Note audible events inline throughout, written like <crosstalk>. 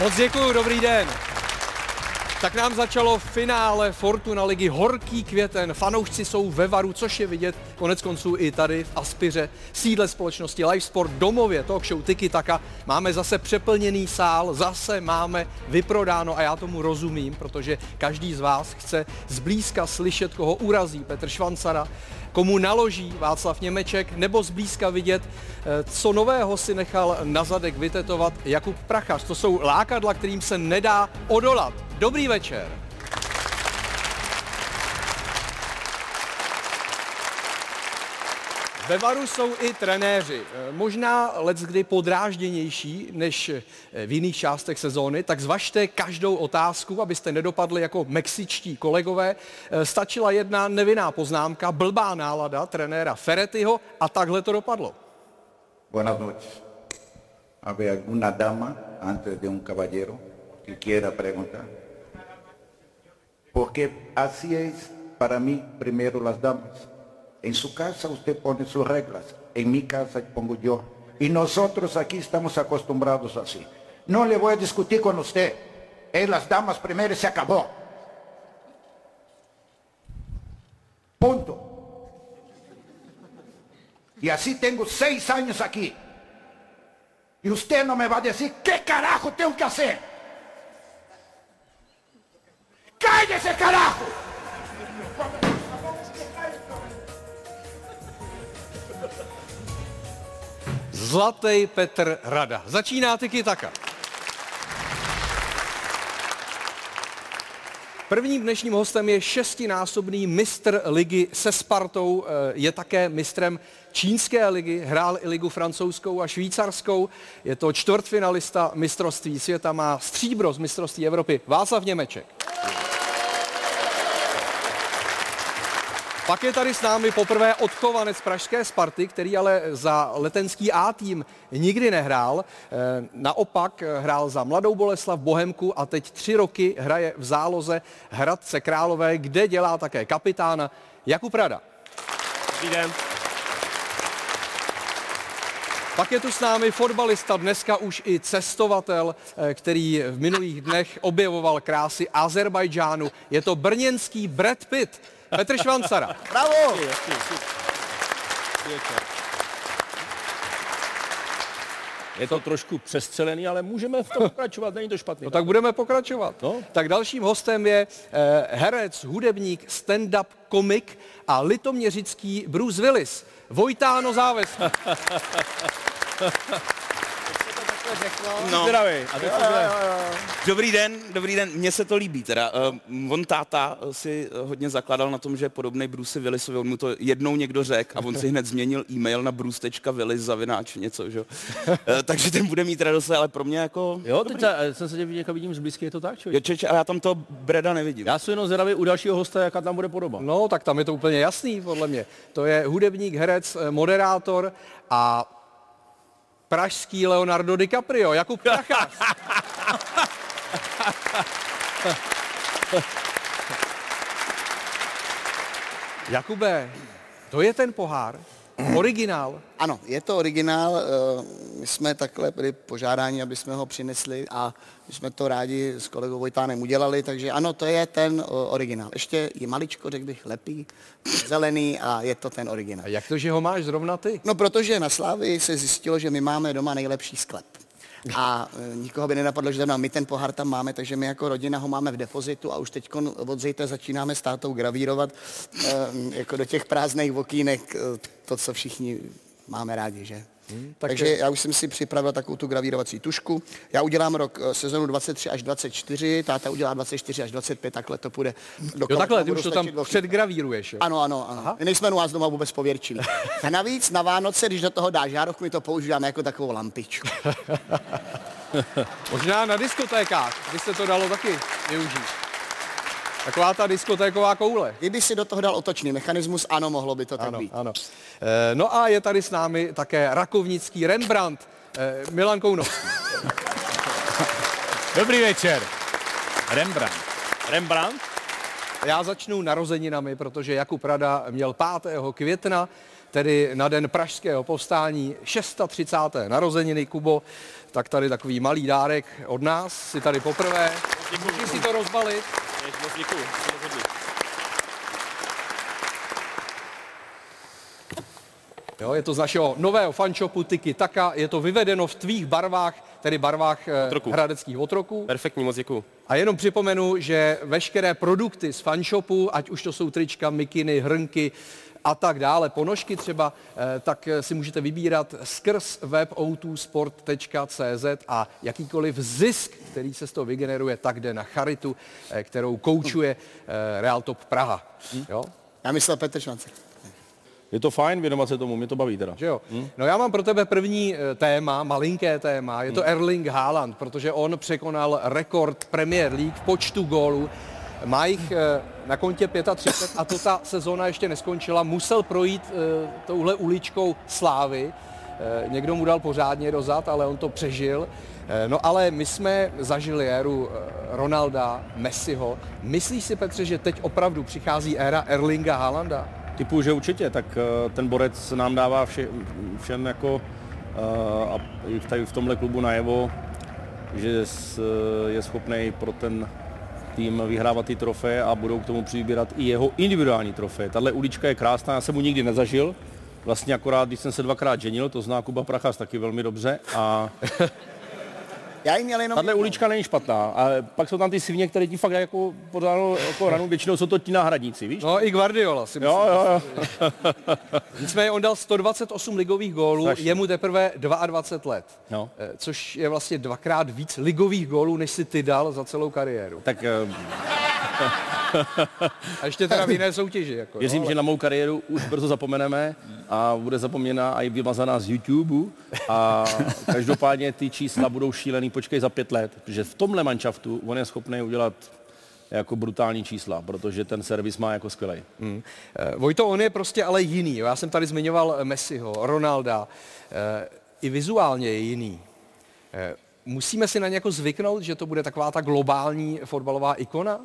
Moc děkuji, dobrý den. Tak nám začalo finále Fortuna ligy Horký květen. Fanoušci jsou ve varu, což je vidět konec konců i tady v Aspiře, sídle společnosti Live Sport, domově talk show Tiki Taka. Máme zase přeplněný sál, zase máme vyprodáno a já tomu rozumím, protože každý z vás chce zblízka slyšet, koho urazí Petr Švancara, komu naloží Václav Němeček, nebo zblízka vidět, eh, co nového si nechal na zadek vytetovat Jakub Prachař. To jsou lákadla, kterým se nedá odolat. Dobrý večer. Ve Varu jsou i trenéři. Eh, Možná let kdy podrážděnější než eh, v jiných částech sezóny, tak zvažte každou otázku, abyste nedopadli jako mexičtí kolegové. Eh, Stačila jedna nevinná poznámka, blbá nálada trenéra Ferretyho a takhle to dopadlo. Buenas noches. ¿Habe alguna dama antes de un caballero que quiera preguntar? Porque así es para mí primero las damas. En su casa usted pone sus reglas, en mi casa pongo yo. Y nosotros aquí estamos acostumbrados así. No le voy a discutir con usted. Es las damas primero se acabó. Punto. Y así tengo seis años aquí. Y usted no me va a decir qué carajo tengo que hacer. ¡Cállese, carajo! Zlatý Petr Rada. Začíná Tiki Taka. Prvním dnešním hostem je šestinásobný mistr ligy se Spartou, eh, je také mistrem čínské ligy, hrál i ligu francouzskou a švýcarskou, je to čtvrtfinalista mistrovství světa, má stříbro z mistrovství Evropy Václav Němeček. Pak je tady s námi poprvé odchovanec pražské Sparty, který ale za letenský A tým nikdy nehrál. Eh, Naopak hrál za Mladou Boleslav Bohemku a teď tři roky hraje v záloze Hradce Králové, kde dělá také kapitána Jakub Rada. Dobrý den. Pak je tu s námi fotbalista, dneska už i cestovatel, eh, který v minulých dnech objevoval krásy Azerbajdžánu. Je to brněnský Brad Pitt, Petr Švancara. Bravo! Je to trošku přestřelený, ale můžeme v tom pokračovat, není to špatný. No tak budeme pokračovat. No. Tak dalším hostem je eh, herec, hudebník, stand-up komik a litoměřický Bruce Willis. Vojtáno <laughs> Závesný. No. Zdravý. A teď co bude? Dobrý den, dobrý den, mně se to líbí teda. Uh, on táta si eh, hodně zakládal na tom, že je podobný Bruce Willisovi, on mu to jednou někdo řekl a on si hned změnil e-mail na bruce.willis zavináč něco, že? uh, takže ten bude mít radost, ale pro mě jako... Jo, teď já jsem se tě viděl, vidím zblízky, je to tak, Jo, člověk? čeče, a já tam toho Breda nevidím. Já jsem jenom zvědavý u dalšího hosta, jaká tam bude podoba. No, tak tam je to úplně jasný, podle mě. To je hudebník, herec, eh, moderátor a pražský Leonardo DiCaprio, Jakub Prachař. <laughs> Jakube, to je ten pohár, <clears throat> originál. Ano, je to originál. eh, My jsme takhle byli požádáni, aby jsme ho přinesli a my jsme to rádi s kolegou Vojtánem udělali, takže ano, to je ten o, originál. Ještě je maličko, řekl bych, lepý, zelený a je to ten originál. A jak to, že ho máš zrovna ty? No, protože na Slávii se zjistilo, že my máme doma nejlepší sklep. A e, nikoho by nenapadlo, že zrovna my ten pohár tam máme, takže my jako rodina ho máme v depozitu a už teď od zítra začínáme s tátou gravírovat e, jako do těch prázdných okýnek e, to, co všichni máme rádi, že? Hmm, tak takže je- já už jsem si připravil takovou tu gravírovací tušku. Já udělám rok e, sezonu 23 až 24, táta udělá 24 až 25, takhle to půjde. Do Jo takhle, ty už to tam předgravíruješ. Jo? Ano, ano, ano. My nejsme u vás doma vůbec pověrčiví. A navíc na Vánoce, když do toho dáš žárovku, my to používáme jako takovou lampičku. <laughs> Možná na diskotékách by se to dalo taky využít. Taková ta diskotéková koule. Kdyby si do toho dal otočný mechanismus, ano, mohlo by to tak Ano, být. ano. Eh, No a je tady s námi také rakovnický Rembrandt, eh, Milan Kounovský. <laughs> Dobrý večer. Rembrandt. Rembrandt? Já začnu narozeninami, protože Jakub Rada měl 5. května, tedy na den pražského povstání, 630. narozeniny, Kubo. Tak tady takový malý dárek od nás, si tady poprvé. Můžeš si to rozbalit. Moc děkuju. Jo, je to z našeho nového fanshopu Tiki Taka, je to vyvedeno v tvých barvách, tedy barvách eh, Otroků. hradeckých otroků. Perfektní, moc děkuju. A jenom připomenu, že veškeré produkty z fanshopu, ať už to jsou trička, mikiny, hrnky a tak dále, ponožky třeba, eh, tak eh, si můžete vybírat skrz web o2sport.cz a jakýkoliv zisk, který se z toho vygeneruje, tak jde na charitu, eh, kterou koučuje Real Top Praha. Jo? Já myslel Petr Švancek. Je to fajn věnovat se tomu, mě to baví teda. Že jo? No já mám pro tebe první téma, malinké téma, je to Erling Haaland, protože on překonal rekord Premier League v počtu gólů. Má jich na kontě 35 a to ta sezóna ještě neskončila. Musel projít eh, touhle uličkou slávy. Eh, Někdo mu dal pořádně dozad, ale on to přežil. Eh, No ale my jsme zažili éru Ronalda, Messiho. Myslíš si, Petře, že teď opravdu přichází éra Erlinga Haalanda? Typu, že určitě, tak ten borec nám dává vše, všem jako a v, tady v tomhle klubu najevo, že je schopný pro ten tým vyhrávat ty trofeje a budou k tomu přibírat i jeho individuální trofeje. Tahle ulička je krásná, já jsem mu nikdy nezažil. Vlastně akorát, když jsem se dvakrát ženil, to zná Kuba Prachas taky velmi dobře. A <laughs> Já jim měl jenom... tahle ulička není špatná. A pak jsou tam ty svině, které ti fakt jako podáno jako ranu, většinou jsou to ti náhradníci, víš? No i Guardiola si myslím. Jo, jo, jo. <laughs> Nicméně on dal 128 ligových gólů, Strašně. je mu teprve 22 let. No. Eh, Což je vlastně dvakrát víc ligových gólů, než si ty dal za celou kariéru. Tak eh, A ještě teda v jiné soutěži. Jako, Věřím, jo, že na mou kariéru už brzo zapomeneme a bude zapomněna a i vymazaná z YouTube. A každopádně ty čísla budou šílený, počkej za pět let, protože v tomhle manšaftu on je schopný udělat jako brutální čísla, protože ten servis má jako skvělý. Eh, Vojto, on je prostě ale jiný. Já jsem tady zmiňoval eh, Messiho, Ronalda. eh, I vizuálně je jiný. Eh, Musíme si na ně jako zvyknout, že to bude taková ta globální fotbalová ikona?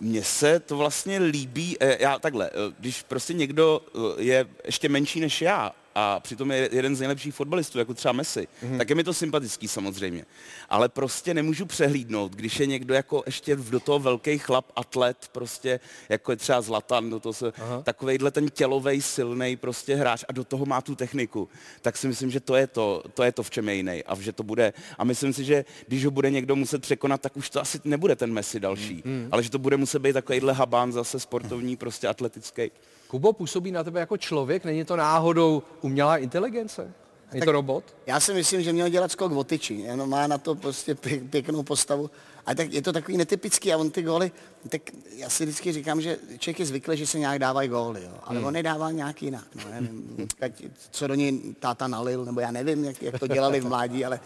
Mně se to vlastně líbí, eh, já takhle, eh, když prostě někdo eh, je ještě menší než já a přitom je jeden z nejlepších fotbalistů, jako třeba Messi, mm-hmm. tak je mi to sympatický samozřejmě. Ale prostě nemůžu přehlídnout, když je někdo jako ještě do toho velký chlap, atlet, prostě jako je třeba Zlatan, do toho se, takovejhle ten tělovej, silný prostě hráč a do toho má tu techniku, tak si myslím, že to je to, to je to, v čem je jiný a že to bude. A myslím si, že když ho bude někdo muset překonat, tak už to asi nebude ten Messi další, mm. ale že to bude muset být takovýhle habán zase sportovní, prostě atletický. Kubo působí na tebe jako člověk, není to náhodou umělá inteligence? Je to robot? Já si myslím, že měl dělat skok o tyči, jenom má na to prostě pě- pěknou postavu. A tak je to takový netypický a on ty góly, tak já si vždycky říkám, že člověk je zvyklý, že se nějak dávají góly, jo. ale hmm. on je dával nějak jinak. No, nevím, co do něj táta nalil, nebo já nevím, jak, jak to dělali v mládí, ale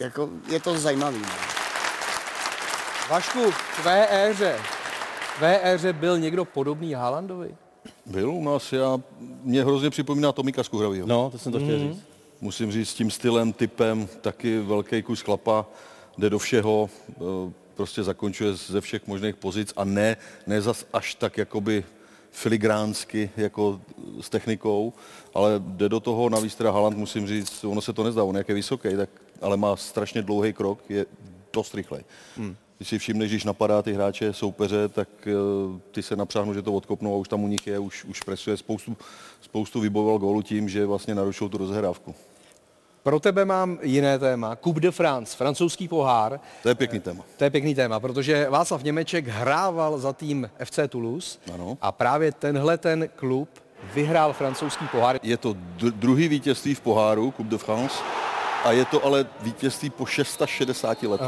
jako je to zajímavý. No. Vašku, v tvé éře, v tvé éře byl někdo podobný Haalandovi? Byl u nás, já, mě hrozně připomíná Tomika Skuhravýho. No, to jsem to chtěl říct. Musím říct, s tím stylem, typem, taky velký kus chlapa, jde do všeho, eh, prostě zakončuje ze všech možných pozic a ne, ne zas až tak jakoby filigránsky jako s technikou, ale jde do toho, navíc teda Haaland, musím říct, ono se to nezdá, on jak je vysoký, tak, ale má strašně dlouhý krok, je dost rychlej. Hmm. Když si všimneš, když napadá ty hráče, soupeře, tak eh, ty se napřáhnou, že to odkopnou a už tam u nich je, už, už presuje spoustu, spoustu vybojoval gólu tím, že vlastně narušil tu rozhrávku. Pro tebe mám jiné téma. Coupe de France, francouzský pohár. To je pěkný téma. To je pěkný téma, protože Václav Němeček hrával za tým FC Toulouse Ano. a právě tenhle ten klub vyhrál francouzský pohár. Je to dr- druhý vítězství v poháru Coupe de France a je to ale vítězství po 660 letech.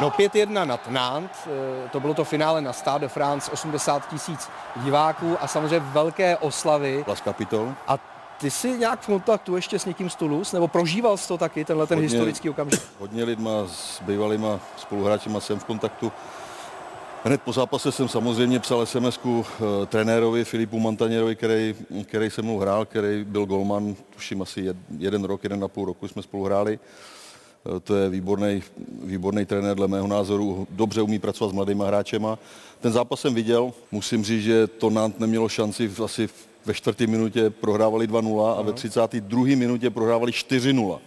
No 5-1 nad Nantes, eh, to bylo to finále na Stade de France, 80 tisíc diváků a samozřejmě velké oslavy. Las Capitol. A ty jsi nějak v kontaktu ještě s někým z Toulouse, nebo prožíval jsi to taky, tenhle ten Hodně. historický okamžik? <clears throat> Hodně lidma s bývalýma spoluhráčima jsem v kontaktu. Hned po zápase jsem samozřejmě psal sms trenérovi Filipu Montaněrovi, který, který se mnou hrál, který byl golman, tuším asi jed, jeden rok, jeden a půl roku jsme spolu hráli. To je výborný, výborný trenér, dle mého názoru, dobře umí pracovat s mladými hráčema. Ten zápas jsem viděl, musím říct, že to Nant nemělo šanci asi ve čtvrté minutě prohrávali 2-0 a ve 32. minutě prohrávali 4-0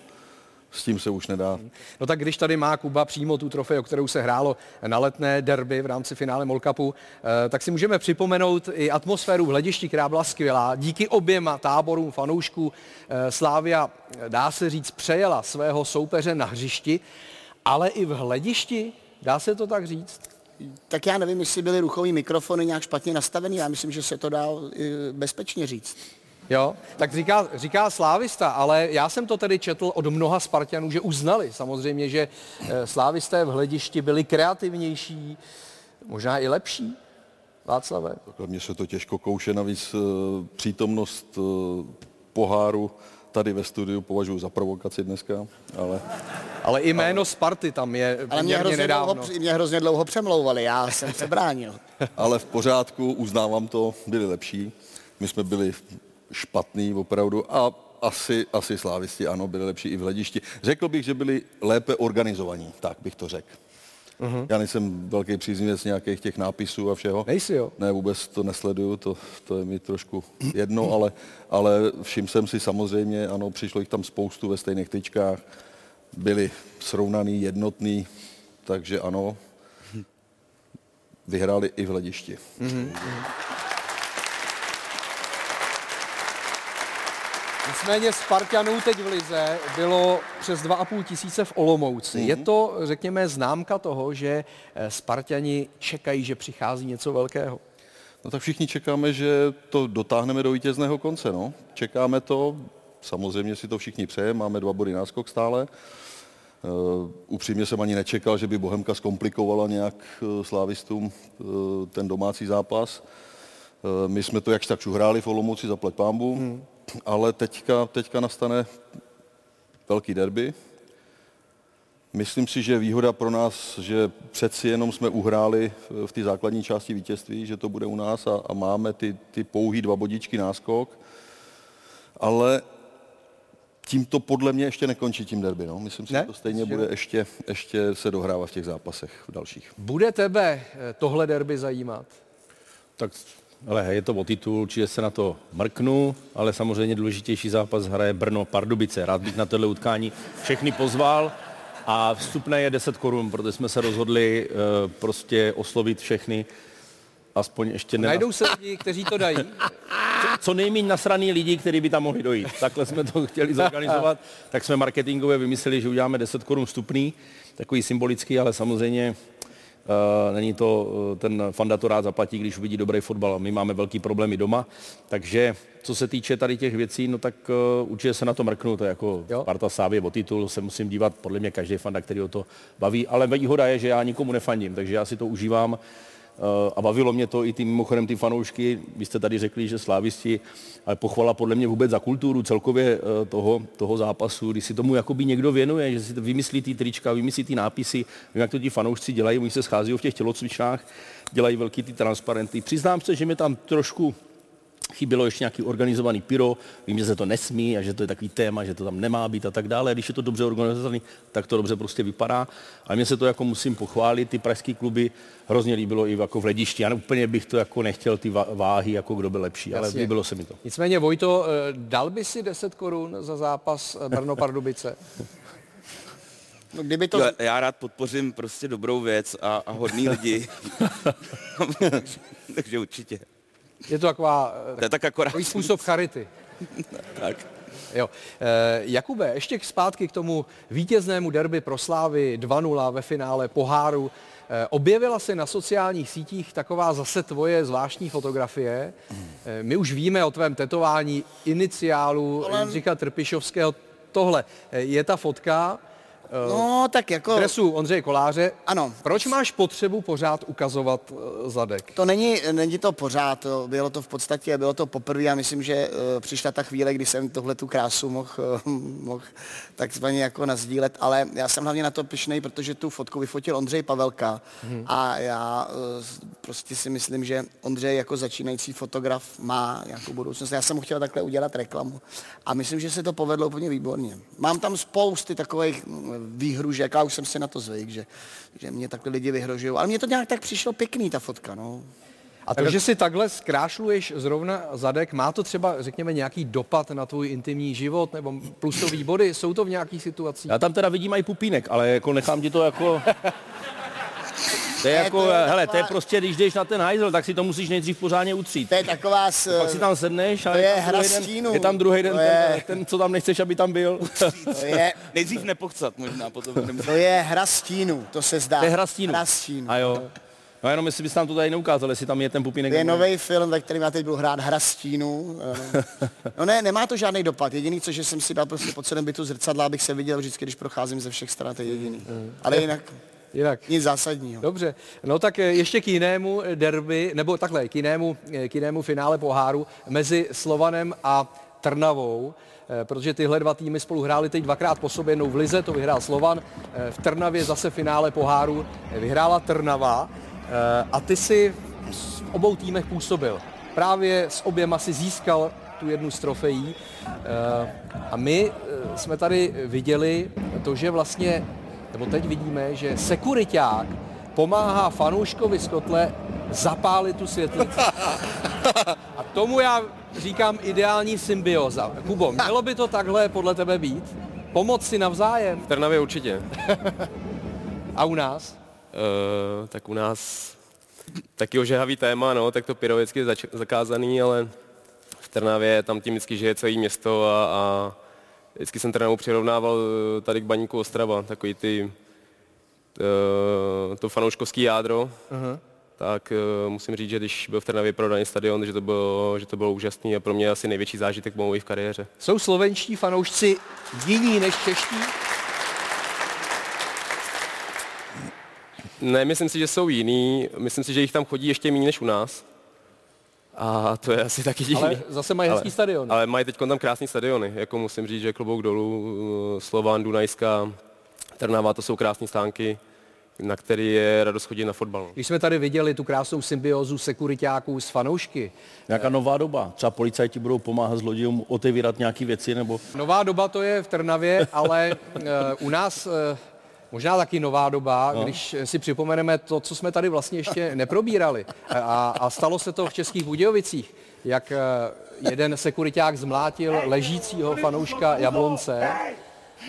s tím se už nedá. No tak když tady má Kuba přímo tu trofej, o kterou se hrálo na letné derby v rámci finále Molkapu, eh, tak si můžeme připomenout i atmosféru v hledišti, která byla skvělá. Díky oběma táborům fanoušků eh, Slávia, dá se říct, přejela svého soupeře na hřišti, ale i v hledišti, dá se to tak říct? Tak já nevím, jestli byly ruchový mikrofony nějak špatně nastavený. Já myslím, že se to dá bezpečně říct. Jo, tak říká, říká Slávista, ale já jsem to tedy četl od mnoha Spartanů, že uznali samozřejmě, že eh, Slávisté v hledišti byli kreativnější, možná i lepší. Václave? Mně se to těžko kouše, navíc eh, přítomnost eh, poháru tady ve studiu považuji za provokaci dneska, ale... Ale i jméno ale... Sparty tam je ale mě hrozně, nedávno. Dlouho, mě hrozně dlouho přemlouvali, já jsem se bránil. <laughs> ale v pořádku, uznávám to, byli lepší. My jsme byli špatný opravdu a asi, asi slávisti ano, byli lepší i v hledišti. Řekl bych, že byli lépe organizovaní, tak bych to řekl. Uh-huh. Já nejsem velký příznivec nějakých těch nápisů a všeho. Nejsi jo? Ne, vůbec to nesleduju, to, to je mi trošku jedno, ale, ale všim jsem si samozřejmě, ano, přišlo jich tam spoustu ve stejných tyčkách, byli srovnaný, jednotný, takže ano, vyhráli i v hledišti. Uh-huh. Nicméně Spartanů teď v Lize bylo přes 2,5 tisíce v Olomouci. Mm-hmm. Je to, řekněme, známka toho, že eh, Spartani čekají, že přichází něco velkého? No tak všichni čekáme, že to dotáhneme do vítězného konce. No. Čekáme to, samozřejmě si to všichni přejeme, máme dva body náskok stále. Uh, upřímně jsem ani nečekal, že by Bohemka zkomplikovala nějak uh, slávistům uh, ten domácí zápas. My jsme to jakž tak uhráli v Olomouci za plať pámbu. Hmm ale teďka, teďka nastane velký derby. Myslím si, že je výhoda pro nás, že přeci jenom jsme uhráli v té základní části vítězství, že to bude u nás a, a máme ty, ty pouhý dva bodičky náskok. Ale tím to podle mě ještě nekončí tím derby. No. Myslím si, ne? že to stejně bude ještě, ještě se dohrávat v těch zápasech v dalších. Bude tebe eh, tohle derby zajímat? Tak ale je to o titul, určitě se na to mrknu, ale samozřejmě důležitější zápas hraje Brno Pardubice. Rád bych na tohle utkání všechny pozval a vstupné je 10 korun, protože jsme se rozhodli uh, prostě oslovit všechny aspoň ještě ne. Najdou se lidi, kteří to dají? Co nejméně nasraný lidi, kteří by tam mohli dojít. Takhle jsme to chtěli zorganizovat. tak jsme marketingově vymysleli, že uděláme 10 korun vstupný, takový symbolický, ale samozřejmě není to, uh, ten fanda to rád zaplatí, když uvidí dobrý fotbal. My máme velký problémy doma, takže co se týče tady těch věcí, no tak uh, určitě se na to mrknu, to je jako jo. Sparta Sávě o titul, se musím dívat, podle mě každý fanda, který o to baví, ale výhoda je, že já nikomu nefandím, takže já si to užívám Eh, a bavilo mě to i ty mimochodem ty fanoušky, vy jste tady řekli, že slávisti, ale pochvala podle mě vůbec za kulturu celkově eh, toho, toho zápasu, když si tomu jakoby někdo věnuje, že si to vymyslí ty trička, vymyslí ty nápisy, vím, jak to ti fanoušci dělají, oni se schází v těch tělocvičnách, dělají velký ty transparenty. Přiznám se, že mi tam trošku chybělo ještě nějaký organizovaný pyro, vím, že se to nesmí a že to je takový téma, že to tam nemá být a tak dále. Když je to dobře organizovaný, tak to dobře prostě vypadá. A mně se to jako musím pochválit, ty pražské kluby hrozně líbilo i jako v ledišti. Já úplně bych to jako nechtěl ty váhy, jako kdo byl lepší, Jasně. ale líbilo se mi to. Nicméně Vojto, eh, dal by si 10 korun za zápas eh, Brno Pardubice? <laughs> No, kdyby to... Já rád podpořím prostě dobrou věc a, a hodný lidi. <laughs> <laughs> Takže určitě. Je to taková, to je tak akorát. takový způsob charity. <laughs> tak. Jo. E, Jakube, ještě zpátky k tomu vítěznému derby pro Slávy 2-0 ve finále poháru. E, objevila se na sociálních sítích taková zase tvoje zvláštní fotografie. E, my už víme o tvém tetování iniciálu Ale... Jindřicha Trpišovského. Tohle je ta fotka. No, tak jako... dresu Ondřeje Koláře. Ano. Proč máš potřebu pořád ukazovat eh, zadek? To není, není to pořád, to bylo to v podstatě, bylo to poprvé a myslím, že uh, přišla ta chvíle, kdy jsem tohle tu krásu mohl, mohl takzvaně jako nazdílet, ale já jsem hlavně na to pišnej, protože tu fotku vyfotil Ondřej Pavelka hmm. a já prostě si myslím, že Ondřej jako začínající fotograf má nějakou budoucnost. Já jsem mu chtěl takhle udělat reklamu a myslím, že se to povedlo úplně výborně. Mám tam spousty takových výhružek, já už jsem si na to zvyk, že, že mě takhle lidi vyhrožují, ale mně to nějak tak přišlo pěkný, ta fotka, no. A to, že si takhle zkrášluješ zrovna zadek, má to třeba, řekněme, nějaký dopad na tvůj intimní život nebo plusový body? Jsou to v nějakých situacích? Já tam teda vidím i pupínek, ale jako nechám ti to jako... <laughs> To je jako, to je hele, to je taková- prostě, když jdeš na ten hajzl, tak si to musíš nejdřív pořádně utřít. To je taková s, Pak si tam sedneš a to je tam hra druhý den, je tam druhý den To ten, je- ten, co tam nechceš, aby tam byl. <laughs> to je, Nejdřív nepochcat možná, potom nemusím. to je hra stínu, to se zdá. To je hra stínu. Hra stínu. A jo. No jenom jestli bys nám to tady neukázal, jestli tam je ten pupínek. To je nový film, ve kterém já teď budu hrát Hra stínu. <laughs> No ne, nemá to žádný dopad. Jediný, co že jsem si dal prostě po celém bytu zrcadla, abych se viděl vždycky, když procházím ze všech stran, to je jediný. Ale jinak Jinak. nic zásadního. Dobře, no tak eh, ještě k jinému derby, nebo takhle, k jinému, eh, k jinému finále poháru mezi Slovanem a Trnavou, eh, protože tyhle dva týmy spolu hráli teď dvakrát po sobě, jednou v Lize, to vyhrál Slovan, eh, v Trnavě zase finále poháru eh, vyhrála Trnava eh, a ty si v obou týmech působil. Právě s oběma si získal tu jednu z trofejí Eh, a my eh, jsme tady viděli to, že vlastně nebo teď vidíme, že sekuriťák pomáhá fanouškovi z kotle zapálit tu světlici. A tomu já říkám ideální symbioza. Kubo, mělo by to takhle podle tebe být? Pomoc si navzájem? V Trnavě určitě. A u nás? Uh, tak u nás taky ožehavý téma, no, tak to pyro je zač- zakázaný, ale v Trnavě tam tím vždycky žije celé město a, a vždycky jsem Trnavu přirovnával eh, tady k baníku Ostrava, takový ty uh, to fanouškovský jádro. Uh-huh. Tak uh, musím říct, že když byl v Trnavě prodaný stadion, že to bylo, že to bylo úžasný a pro mě asi největší zážitek můj v kariéře. Jsou slovenští fanoušci jiní než čeští? Ne, myslím si, že jsou jiný. Myslím si, že jich tam chodí ještě méně než u nás. A to je asi taky divný. Ale zase mají hezký stadion. Ale mají teď tam krásný stadiony. Jako musím říct, že klobouk dolů, eh, Slován, Dunajská, Trnava, to jsou krásné stánky, na který je radost chodit na fotbal. Když jsme tady viděli tu krásnou symbiozu sekuriťáků s fanoušky, Nějaká nová doba. Třeba policajti budou pomáhat zlodějům otevírat nějaké věci, nebo Nová doba to je v Trnavě, ale uh, u nás uh, možná taky nová doba, no. když si připomeneme to, co jsme tady vlastně ještě <laughs> neprobírali. A, a stalo se to v Českých Budějovicích, jak uh, jeden sekuriták zmlátil ležícího fanouška Jablonce.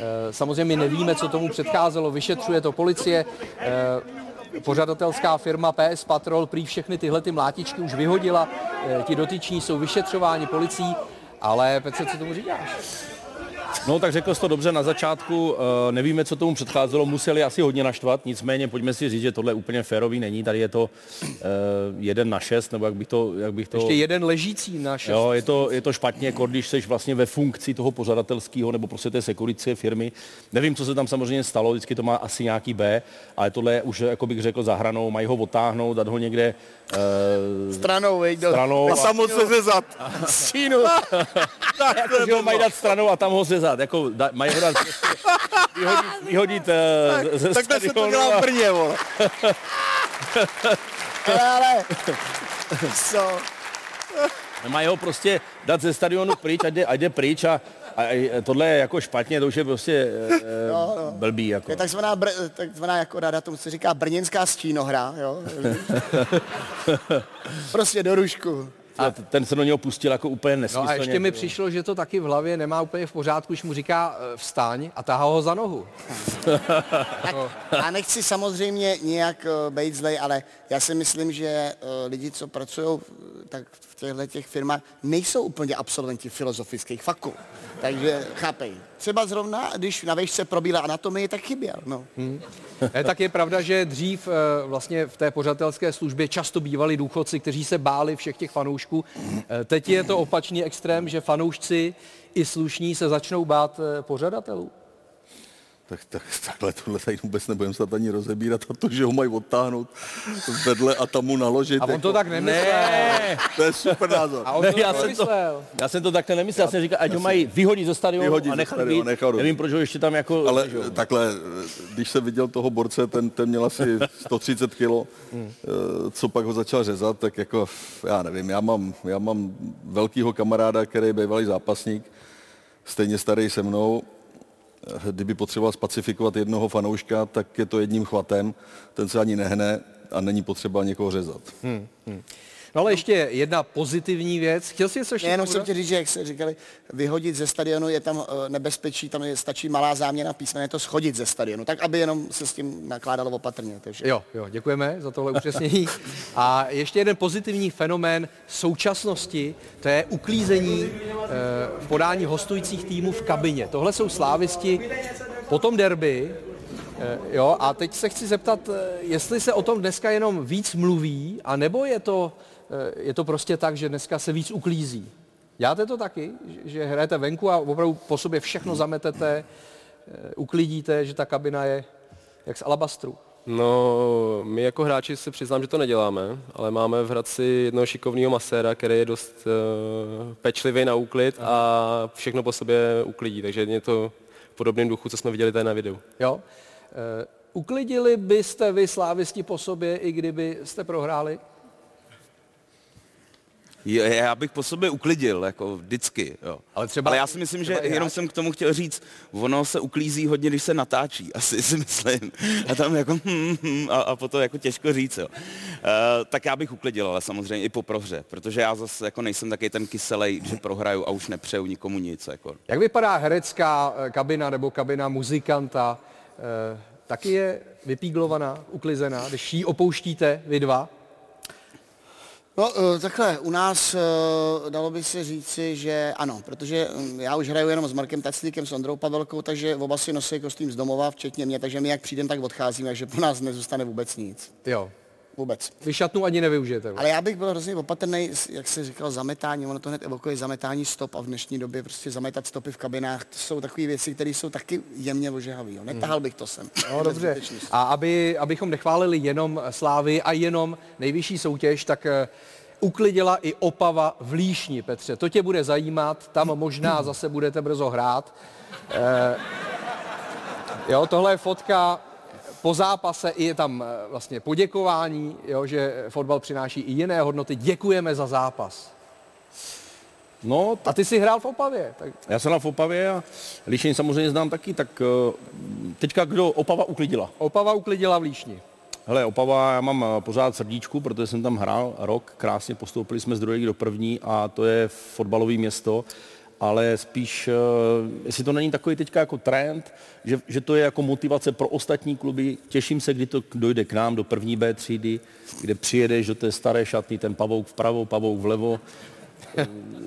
Eh, Samozřejmě my nevíme, co tomu předcházelo, vyšetřuje to policie. Eh, Pořadatelská firma PS Patrol prý všechny tyhle ty mlátičky už vyhodila, Eh, ti dotyční jsou vyšetřováni policií, ale Petře, co tomu říkáš? No tak řekl jsi to dobře na začátku, eh, nevíme, co tomu předcházelo, museli asi hodně naštvat, nicméně pojďme si říct, že tohle úplně férový není, tady je to eh, jeden na šest, nebo jak bych to... Jak bych to Ještě jeden ležící na šest. Jo, je to, je to špatně, jako když jsi vlastně ve funkci toho pořadatelského nebo prostě té sekurice firmy. Nevím, co se tam samozřejmě stalo, vždycky to má asi nějaký B, ale tohle je už, jako bych řekl, za hranou, mají ho otáhnout, dát ho někde uh, Stranou, do... stranou. A moc se zezat. Stínu. jako, že ho mají dát stranou a tam ho zezat, jako da, mají ho dát prostě vyhodit, <laughs> vyhodit uh, ze Takhle se to dělá a- v Brně, vole. ale, ale, co? Mají ho prostě dát ze stadionu pryč, ať jde, ať jde pryč a, a, a tohle je jako špatně, to už je prostě e, <laughs> No, no. blbý. Jako. je takzvaná, br, takzvaná jako rada, tomu se říká brněnská stínohra, jo? <laughs> prostě do rušku. A ten se do něho pustil jako úplně No nesmyslně. a ještě mi přišlo, že to taky v hlavě nemá úplně v pořádku, když mu říká eh, vstaň a tahá ho za nohu. <laughs> Tak, já nechci samozřejmě nějak uh, být zlej, ale já si myslím, že uh, lidi, co pracují tak v těchto těch firmách, nejsou úplně absolventi filozofických fakult. Takže chápej. Třeba zrovna, když na vejšce probíla anatomii, tak chyběl. No. Ne, tak je pravda, že dřív eh, vlastně v té pořadatelské službě často bývali důchodci, kteří se báli všech těch fanoušků. Eh, Teď je to opačný extrém, že fanoušci i slušní se začnou bát eh, pořadatelů. Tak, tak takhle tohle tady vůbec nebudeme snad ani rozebírat a to, že ho mají odtáhnout vedle a tam mu naložit. A on to jako, tak nemyslel. Ne, to je super názor. A on Ne, to já jsem to- já jsem to takhle nemyslel, já jsem říkal, ať ho mají vyhodit ze stadionu Vyhodit a nechat být. nechat ho Nevím, proč ho ještě tam jako... Ale že takhle, když jsem viděl toho borce, ten, ten měl asi 130 kilo, Hmm. eh, co pak ho začal řezat, tak jako, já nevím, já mám, já mám velkýho kamaráda, který je bývalý zápasník, stejně starý se mnou, kdyby potřeboval spacifikovat jednoho fanouška, tak je to jedním chvatem, ten se ani nehne a není potřeba někoho řezat. No ale ještě jedna pozitivní věc. Chtěl jsi něco ještě? Ne, jenom jsem chtěl říct, že jak se říkali, vyhodit ze stadionu je tam eh, nebezpečí, tam je, stačí malá záměna písmene, je to schodit ze stadionu, tak aby jenom se s tím nakládalo opatrně. Takže. Jo, jo, děkujeme za tohle upřesnění. A ještě jeden pozitivní fenomén současnosti, to je uklízení eh, podání hostujících týmů v kabině. Tohle jsou slávisti po tom derby, eh, jo, a teď se chci zeptat, eh, jestli se o tom dneska jenom víc mluví, a nebo je to, je to prostě tak, že dneska se víc uklízí. Děláte to taky, že- hrajete venku a opravdu po sobě všechno zametete, eh, uklidíte, že ta kabina je jak z alabastru? No, my jako hráči se přiznám, že to neděláme, ale máme v Hradci jednoho šikovného maséra, který je dost uh, pečlivý na úklid a všechno po sobě uklidí, takže je to v podobném duchu, co jsme viděli tady na videu. Jo? E, uklidili byste vy slávisti po sobě, i kdyby jste prohráli? Já bych po sobě uklidil, jako vždycky. Jo. Ale třeba- Ale já si myslím, že i jenom jsem k tomu chtěl říct, ono se uklízí hodně, když se natáčí, <laughs> asi si myslím. A tam jako hm, hm, a, a potom jako těžko říct. Jo. E, tak já bych uklidil, ale samozřejmě i po prohře, protože já zase jako nejsem taky ten kyselej, že prohraju a už nepřeju nikomu nic. Jako. Jak vypadá herecká eh, kabina nebo kabina muzikanta? E, taky je vypíglovaná, uklizená, když ji opouštíte vy dva? No eh, takhle, u nás eh, dalo by se říci, že ano, protože hm, já už hraju jenom s Markem Taclíkem, s Ondrou Pavelkou, takže oba si nosí kostým z domova, včetně mě, takže my jak přijdeme, tak odcházíme, takže po nás nezůstane vůbec nic. Jo. Vůbec. Vy šatnu ani nevyužijete. Ale já bych byl hrozně opatrný, jak se říkal, zametání, ono to hned evokuje zametání stop a v dnešní době prostě zametat stopy v kabinách, to jsou takové věci, které jsou taky jemně ožehavé. Netahal bych to sem. No dobře. <laughs> A aby, abychom nechválili jenom Slávy a jenom nejvyšší soutěž, tak eh, uklidila i Opava v Líšni, Petře. To tě bude zajímat, tam možná zase budete brzo hrát. Eh, jo, tohle je fotka po zápase, i je tam eh, vlastně poděkování, jo, že fotbal přináší i jiné hodnoty. Děkujeme za zápas. No, A ty jsi hrál v Opavě, tak já jsem na v Opavě a Líšeň samozřejmě znám taky, tak eh, teďka kdo Opava uklidila? Opava uklidila v Líšni. Hele, Opava, já mám eh, pořád srdíčku, protože jsem tam hrál rok, krásně postoupili jsme z druhé do první a to je fotbalové město, ale spíš, eh, jestli to není takový teďka jako trend, že, že to je jako motivace pro ostatní kluby, těším se, kdy to dojde k nám do první B třídy, kde přijedeš do té staré šatny, ten pavouk vpravo, pavouk vlevo,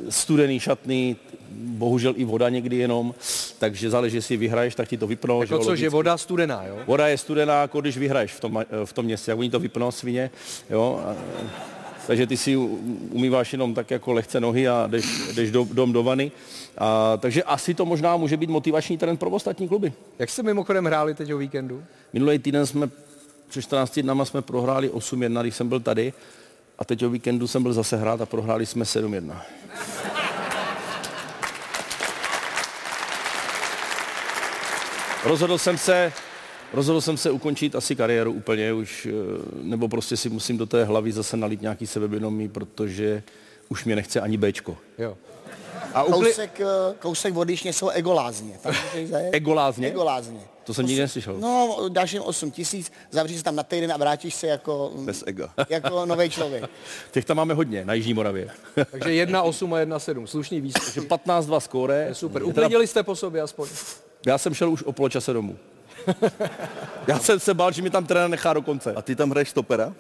studený šatný, bohužel i voda někdy jenom, takže záleží, jestli vyhraješ, tak ti to vypnou. Jako co, že voda studená, jo? Voda je studená, jako když vyhraješ v tom, v tom městě, jak oni to vypnou svině, jo. A, takže ty si umýváš jenom tak jako lehce nohy a jdeš, jdeš do, dom do vany. A, takže asi to možná může být motivační trend pro ostatní kluby. Jak jste mimochodem hráli teď o víkendu? Minulý týden jsme, před 14 dnama jsme prohráli 8-1, když jsem byl tady. A teď o víkendu jsem byl zase hrát a prohráli jsme 7-1. Rozhodl jsem se, rozhodl jsem se ukončit asi kariéru úplně už, eh, nebo prostě si musím do té hlavy zase nalít nějaký sebevědomí, protože už mě nechce ani Bčko. Jo. A ukli... Kousek, eh, kousek od Líšně jsou egolázně. Zajet? Egolázně? Egolázně. To jsem nikdy neslyšel. No, dáš jim 8 tisíc, zavříš se tam na týden a vrátíš se jako, Bez ega. <laughs> jako nový člověk. Těch tam máme hodně na Jižní Moravě. <laughs> Takže 1,8 a 1,7. Slušný výstup. Takže 15-2 skóre. Super. Je teda- Uklidili jste po sobě aspoň. Já jsem šel už o poločase domů. <laughs> Já jsem se bál, že mi tam trenér nechá do konce. A ty tam hraješ stopera?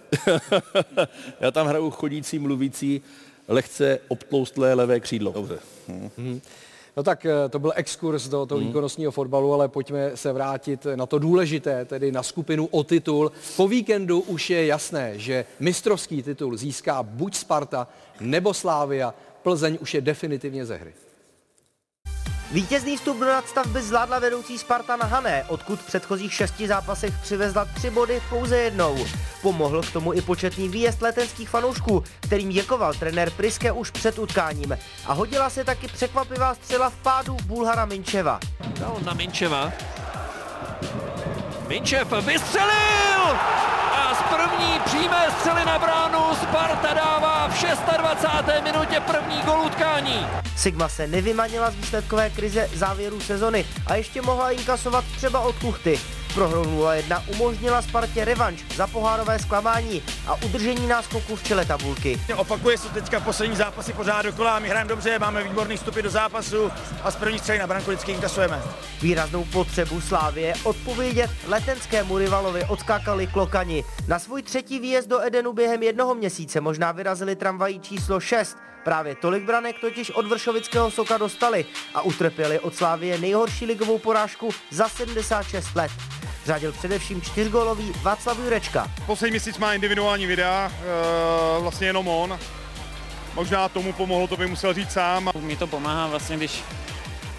<laughs> Já tam hraju chodící, mluvící, lehce obtloustlé levé křídlo. Dobře. No tak eh, to byl exkurs do toho výkonnostního fotbalu, ale pojďme se vrátit na to důležité, tedy na skupinu o titul. Po víkendu už je jasné, že mistrovský titul získá buď Sparta nebo Slávia. Plzeň už je definitivně ze hry. Vítězný vstup do nadstavby zvládla vedoucí Spartan Hané, odkud v předchozích šesti zápasech přivezla tři body pouze jednou. Pomohl k tomu i početný výjezd letenských fanoušků, kterým děkoval trenér Priske už před utkáním. A hodila se taky překvapivá střela v pádu Bulhara Minčeva. Dal na Minčeva. Minčev vystřelil! Z první přímé střely na bránu Sparta dává v 26. minutě první gol utkání. Sigma se nevymanila z výsledkové krize závěru sezony a ještě mohla inkasovat třeba od Kuchty. Prohrou 0-1 umožnila Spartě revanš za pohárové zklamání a udržení náskoku v čele tabulky. Opakuje se teďka poslední zápasy pořád dokola, my hrajeme dobře, máme výborný vstupy do zápasu a z první střely na branku vždycky inkasujeme. Výraznou potřebu Slávě odpovědět letenskému rivalovi odskákali klokani. Na svůj třetí výjezd do Edenu během jednoho měsíce možná vyrazili tramvají číslo 6. Právě tolik branek totiž od Vršovického soka dostali a utrpěli od Slávie nejhorší ligovou porážku za 76 let. Řadil především čtyřgolový Václav Jurečka. Poslední měsíc má individuální videa, e, vlastně jenom on. Možná tomu pomohlo, to by musel říct sám. Mi to pomáhá vlastně, když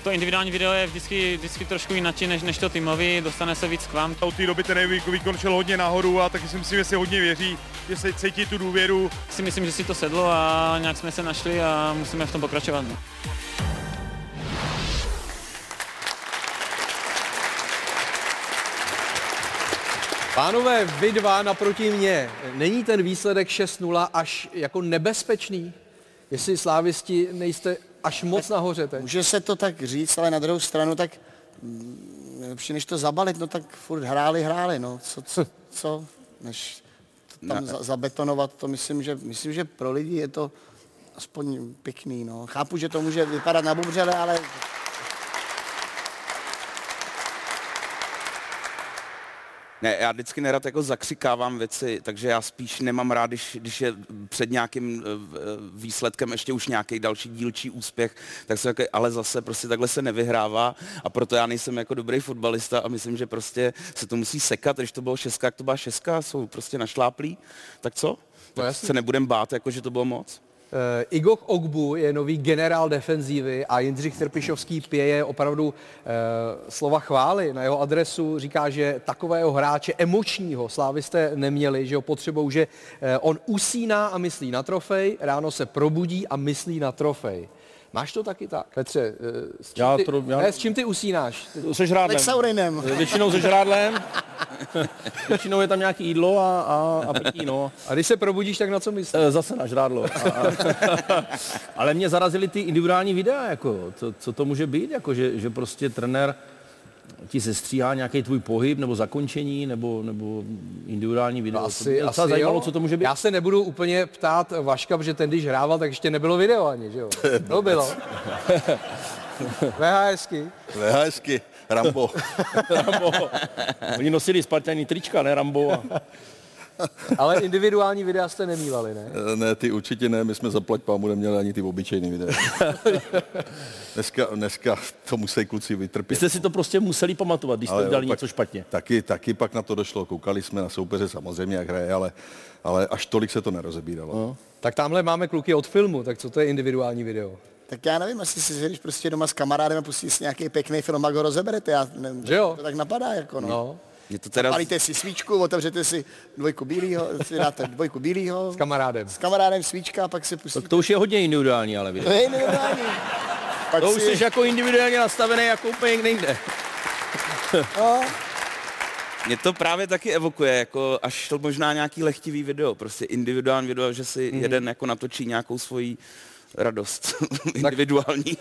to individuální video je vždycky, vždycky trošku jinak než, než to týmový, dostane se víc k vám. Od té doby ten výkon šel hodně nahoru a taky si myslím, že si hodně věří, že se cítí tu důvěru. Si myslím, že si to sedlo a nějak jsme se našli a musíme v tom pokračovat. No. Pánové, vy dva naproti mě, není ten výsledek 6-0 až jako nebezpečný? Jestli slávisti nejste až moc nahoře teď? Může se to tak říct, ale na druhou stranu tak mm, lepší než to zabalit, no tak furt hráli, hráli, no. Co, co, co než to tam za, zabetonovat, to myslím, že, myslím, že pro lidi je to aspoň pěkný, no. Chápu, že to může vypadat na bubřele, ale Ne, já vždycky nerad jako zakřikávám věci, takže já spíš nemám rád, když, když je před nějakým eh, výsledkem ještě už nějaký další dílčí úspěch, tak se jako, ale zase prostě takhle se nevyhrává a proto já nejsem jako dobrý fotbalista a myslím, že prostě se to musí sekat, když to bylo šestka, jak to byla šestka, jsou prostě našláplí, tak co? No, tak se nebudem bát, jako že to bylo moc. Uh, Igor Ogbu je nový generál defenzívy a Jindřich Trpišovský pěje opravdu uh, slova chvály na jeho adresu. Říká, že takového hráče emočního slávisté neměli, že ho potřebují, že uh, on usíná a myslí na trofej, ráno se probudí a myslí na trofej. Máš to taky tak? Petře, eh, s čím, Já ty, to- já- ne, s čím ty usínáš? Se žrádlem. Lexaurinem. <laughs> Většinou se žrádlem. <laughs> Většinou je tam nějaký jídlo a, a, a pití, no. A když se probudíš, tak na co myslíš? Eh, Zase na žrádlo. A, a, <laughs> ale mě zarazily ty individuální videa, jako, co, co to může být, jako, že, že prostě trenér ti sestříhá nějaký tvůj pohyb nebo zakončení nebo, nebo individuální video. No to asi, docela asi zajímalo, jo. co to může být. Já se nebudu úplně ptát Vaška, protože ten, když hrával, tak ještě nebylo video ani, že jo? No bylo. <laughs> VHSky. VHSky, Rambo. <laughs> Rambo. Oni nosili spartaní trička, ne Rambo. A... <laughs> <laughs> Ale individuální videa jste nemývali, ne? Eh, Ne, ty určitě ne, my jsme zaplať pámu neměli ani ty obyčejný videa. <laughs> dneska, dneska to musí kluci Vy vytrpět. jste si to prostě museli pamatovat, když jste udělali něco špatně. Taky, taky pak na to došlo, koukali jsme na soupeře samozřejmě, jak hraje, ale, ale až tolik se to nerozebíralo. No. Tak tamhle máme kluky od filmu, tak co to je individuální video? tak já nevím, jestli si když prostě doma s kamarádem a pustíš si nějaký pěkný film, jak ho rozeberete, já nevím, Že jo? to tak napadá, jako no. No, Je to teda... Zapálíte si svíčku, otevřete si dvojku bílýho, si dáte dvojku bílýho, s kamarádem. s kamarádem svíčka, a pak si pustíte. Tak to už je hodně individuální, ale To video. je individuální. Pak To už si, jsi jako individuálně nastavený jako úplně někde jinde. no, Mě to právě taky evokuje, jako až to možná nějaký lehtivý video, prostě individuální video, že si mm-hmm. jeden jako natočí nějakou svoji radost <laughs> individuální.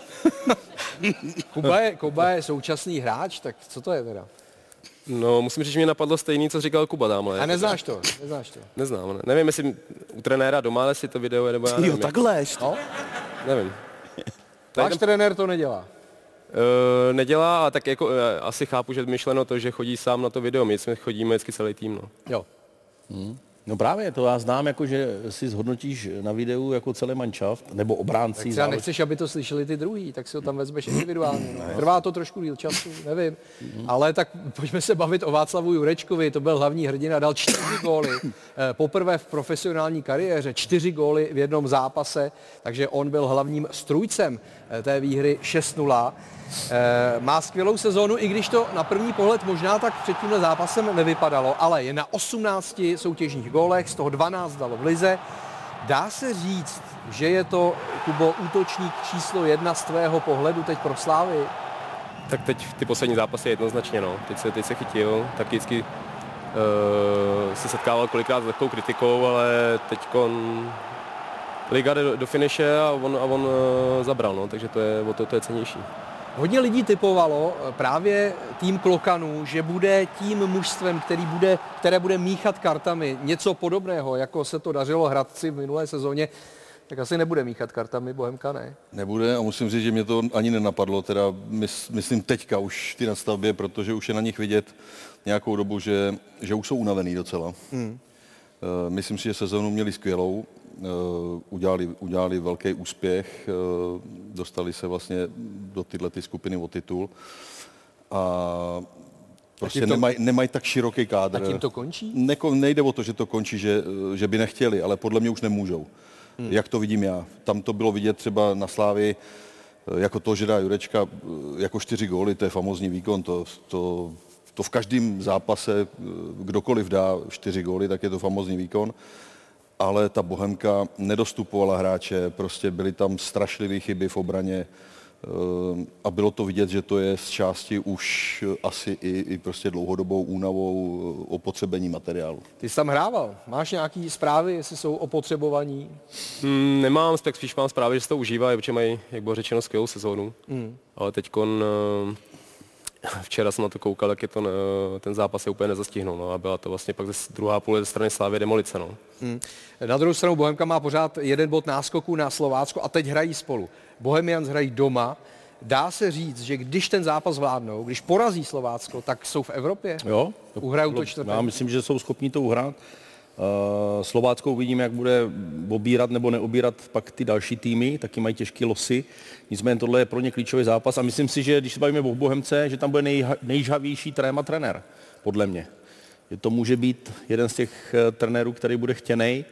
<laughs> Kuba je, Kuba je současný hráč, tak co to je teda? No, musím říct, že mě napadlo stejný, co říkal Kuba tamhle. A neznáš to, neznáš to. Neznám, ne. nevím, jestli u trenéra doma, jestli to video je, nebo já nevím. Jo, takhle. No, Nevím. <laughs> Váš ten, trenér to nedělá. uh, nedělá a tak jako uh, asi chápu, že myšleno to, že chodí sám na to video. My jsme chodíme vždycky celý tým, no. Jo. No právě, to já znám, jako že si zhodnotíš na videu jako celý manšaft, nebo obránci. Tak záleží- nechceš, aby to slyšeli ty druhý, tak si ho tam vezmeš individuálně. No. Trvá to trošku díl času, nevím. Ale tak pojďme se bavit o Václavu Jurečkovi, to byl hlavní hrdina, dal čtyři góly. Eh, Poprvé v profesionální kariéře, čtyři góly v jednom zápase, takže on byl hlavním strůjcem eh, té výhry 6-0. Eh, Má skvělou sezónu, i když to na první pohled možná tak před tímhle zápasem nevypadalo, ale je na 18 soutěžních gólech, z toho 12 dalo v lize. Dá se říct, že je to, Kubo, útočník číslo jedna z tvého pohledu teď pro Slávy? Tak teď ty poslední zápasy jednoznačně, no. Teď se, teď se chytil, tak vždycky uh, se setkával kolikrát s lehkou kritikou, ale teď liga jde do, do finiše a on, a on uh, zabral, no, takže to je, to, to je cenější. Hodně lidí typovalo eh, právě tým Klokanů, že bude tím mužstvem, který bude, které bude míchat kartami. Něco podobného, jako se to dařilo Hradci v minulé sezóně, tak asi nebude míchat kartami Bohemka, ne? Nebude a musím říct, že mě to ani nenapadlo, teda mys, myslím teďka už ty nastavbě, protože už je na nich vidět nějakou dobu, že, že už jsou unavený docela. Hmm. Eh, Myslím si, že sezónu měli skvělou, udělali, udělali velký úspěch, eh, dostali se vlastně do tyhle ty skupiny o titul a prostě to- nemají nemaj tak široký kádr. A tím to končí? Neko, nejde o to, že to končí, že, že by nechtěli, ale podle mě už nemůžou. Hmm. Jak to vidím já. Tam to bylo vidět třeba na Slávy, eh, jako to, že dá Jurečka eh, jako čtyři góly, to je famózní výkon, to, to, to v každém zápase, eh, kdokoliv dá čtyři góly, tak je to famózní výkon. Ale ta Bohemka nedostupovala hráče, prostě byly tam strašlivé chyby v obraně eh, a bylo to vidět, že to je z části už asi i, i prostě dlouhodobou únavou eh, opotřebení materiálu. Ty jsi tam hrával. Máš nějaký zprávy, jestli jsou opotřebovaní? Hmm, nemám, tak spíš mám zprávy, že se to užívá, protože mají, jak bylo řečeno, skvělou sezónu. Hmm. Ale teď <laughs> včera jsem na to koukal, jak je to, ten zápas je úplně nezastihnul. No, a byla to vlastně pak ze druhá půle ze strany Slávy demolice. No. Hmm. Na druhou stranu Bohemka má pořád jeden bod náskoku na Slovácko a teď hrají spolu. Bohemians hrají doma. Dá se říct, že když ten zápas vládnou, když porazí Slovácko, tak jsou v Evropě? Jo. Uhrajou to čtvrté? Já myslím, že jsou schopni to uhrát. Uh, Slovácko uvidíme, jak bude obírat nebo neobírat pak ty další týmy, taky mají těžké losy. Nicméně tohle je pro ně klíčový zápas a myslím si, že když se bavíme o Bohemce, že tam bude nejha, nejžavější tréma trenér, podle mě. Že to může být jeden z těch eh, trenérů, který bude chtěný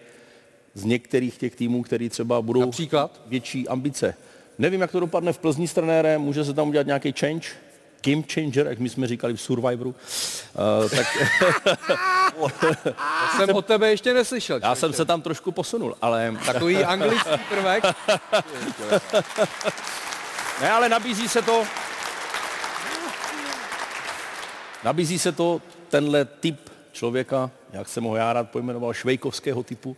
z některých těch týmů, který třeba budou Například? větší ambice. Nevím, jak to dopadne v Plzni s trenérem, může se tam udělat nějaký change, game changer, jak my jsme říkali v Survivoru. Uh, tak <laughs> jsem od tebe ještě neslyšel. Já jsem se tam trošku posunul, ale... Takový anglický prvek. Ne, ale nabízí se to... Nabízí se to tenhle typ člověka, jak jsem ho já rád pojmenoval, švejkovského typu,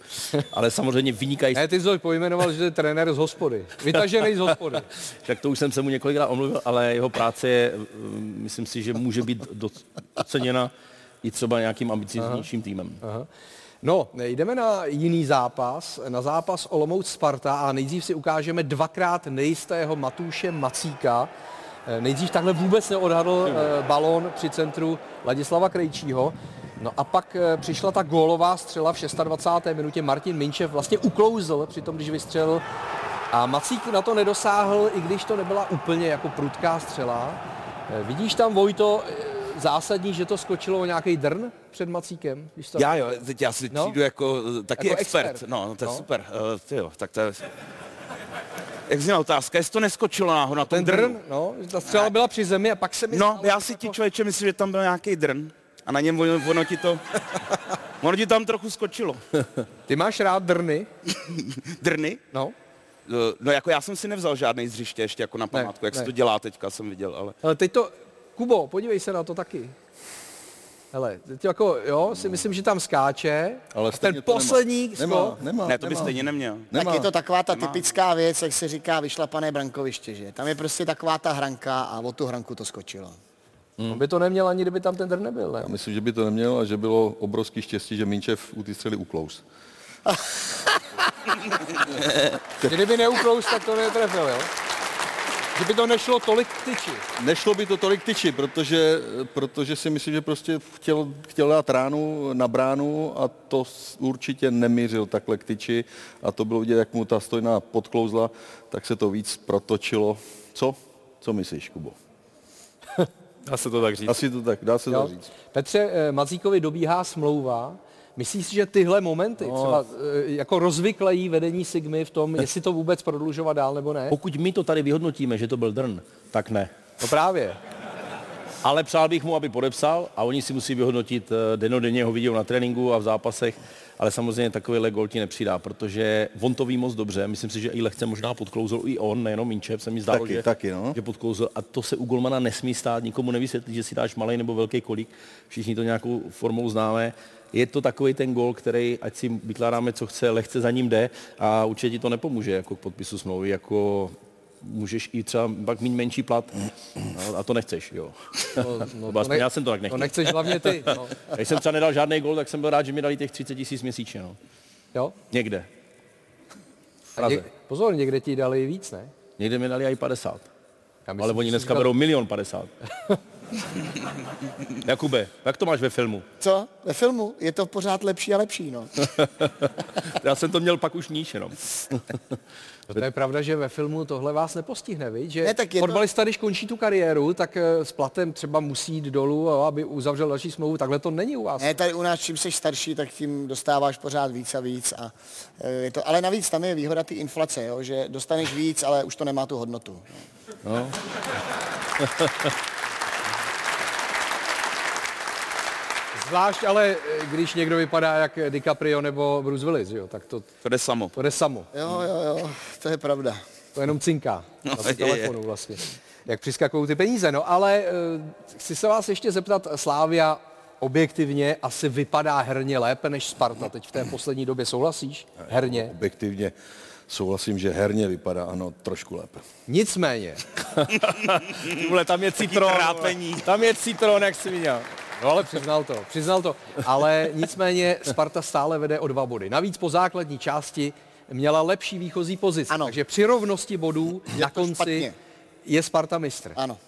ale samozřejmě vynikají... Ne, ty jsi ho pojmenoval, že to je trenér z hospody. Vytažený z hospody. <laughs> tak to už jsem se mu několikrát omluvil, ale jeho práce je, myslím si, že může být doceněna i třeba nějakým ambicioznějším týmem. Aha. No, jdeme na jiný zápas, na zápas Olomouc Sparta a nejdřív si ukážeme dvakrát nejistého Matouše Macíka. Eh, Nejdřív takhle vůbec neodhadl eh, balón při centru Ladislava Krejčího. No a pak eh, přišla ta gólová střela v 26. minutě. Martin Minčev vlastně uklouzl při tom, když vystřelil. A Macík na to nedosáhl, i když to nebyla úplně jako prudká střela. Eh, Vidíš tam, Vojto, eh, zásadní, že to skočilo o nějaký drn před Macíkem? Když to... Já jo, teď já si No. přijdu jako taky Jako expert. expert. No, no, to je No. super. Uh, ty jo, tak to je... Jak zněla otázka, jestli to neskočilo náhodou na Ten drnu? drn, no, ta střela byla při zemi a pak se mi No, já si ti člověče myslím, že tam byl nějaký drn a na něm ono, ono ti to... <laughs> Ono ti tam trochu skočilo. <laughs> Ty máš rád drny? <laughs> Drny? No. Eh, No jako já jsem si nevzal žádný z hřiště ještě jako na památku, jak se ne. to dělá teďka, jsem viděl, ale... Ale teď to, Kubo, podívej se na to taky. Hele, teď jako, jo, si myslím, že tam skáče. Ale ten nemá. poslední Nemá, skok, nemá, Ne, to by nemá. stejně neměl. Tak je to taková ta Nemá. typická věc, jak se říká vyšlapané brankoviště, že? Tam je prostě taková ta hranka a o tu hranku to skočilo. On by to neměl ani, kdyby tam ten drn nebyl, ne? Já myslím, že by to neměl a že bylo obrovský štěstí, že Minčev u té střely uklous. <laughs> Kdyby neuklous, tak to netrefil, jo? Že by to nešlo tolik tyči. Nešlo by to tolik tyči, protože, protože si myslím, že prostě chtěl, chtěl dát ránu na bránu a to určitě nemířil takhle k tyči a to bylo vidět, jak mu ta stojna podklouzla, tak se to víc protočilo. Co? Co myslíš, Kubo? Dá se to tak říct. Asi to tak, dá se to Jo? říct. Petře, eh, Mazíkovi dobíhá smlouva. Myslíš si, že tyhle momenty No. třeba eh, jako rozvyklejí vedení Sigmy v tom, jestli to vůbec prodlužovat dál nebo ne? Pokud my to tady vyhodnotíme, že to byl drn, tak ne. No právě. Ale přál bych mu, aby podepsal a oni si musí vyhodnotit eh, denodenně ho viděl na tréninku a v zápasech, ale samozřejmě takovýhle gol ti nepřidá, protože on to ví moc dobře. Myslím si, že i lehce možná podklouzl i on, nejenom Minčev, se mi zdálo, Taky, že, taky, no. že podklouzl. A to se u golmana nesmí stát, nikomu nevysvětlit, že si dáš malý nebo velký kolik. Všichni to nějakou formou známe. Je to takový ten gol, který, ať si vykládáme, co chce, lehce za ním jde a určitě ti to nepomůže jako k podpisu smlouvy, jako můžeš i třeba pak mít menší plat no, a to nechceš, jo. No, No, <laughs> to ne- já jsem to tak to nechtěl. nechceš hlavně ty, no. <laughs> Když jsem třeba nedal žádný gol, tak jsem byl rád, že mi dali těch 30 tisíc měsíčně. No. Jo? Někde. A Praze. něk, pozor, někde ti dali víc, ne? Někde mi dali i 50. Já myslím, Ale oni dneska berou milion 50. <laughs> Jakube, jak to máš ve filmu? Co? Ve filmu? Je to pořád lepší a lepší, no. Já jsem to měl pak už níž jenom. No to je pravda, že ve filmu tohle vás nepostihne, viď? že Ne, tak je to- fotbalista, když končí tu kariéru, tak eh, s platem třeba musí jít dolů, aby uzavřel další smlouvu. Takhle to není u vás. Ne, tady u nás, čím jsi starší, tak tím dostáváš pořád víc a víc. A e, je to, ale navíc tam je výhoda té inflace, jo, že dostaneš víc, ale už to nemá tu hodnotu. No. <laughs> Zvlášť ale, eh, když někdo vypadá jak DiCaprio nebo Bruce Willis, jo, tak to, To jde samo. to jde samo. Jo, jo, jo, to je pravda. To jenom cinká No, na je, je. telefonu vlastně. Jak přiskakují ty peníze. No ale eh, chci se vás ještě zeptat, Slávia objektivně asi vypadá herně lépe než Sparta. Teď v té poslední době souhlasíš? Herně. Objektivně souhlasím, že herně vypadá, ano, trošku lépe. Nicméně, <laughs> vole, tam je citron. Tam je citron, jak jsi viděl. No ale přiznal to, přiznal to. Ale nicméně Sparta stále vede o dva body. Navíc po základní části měla lepší výchozí pozici. Ano. Takže při rovnosti bodů na to konci špatně. je Sparta mistr. Ano.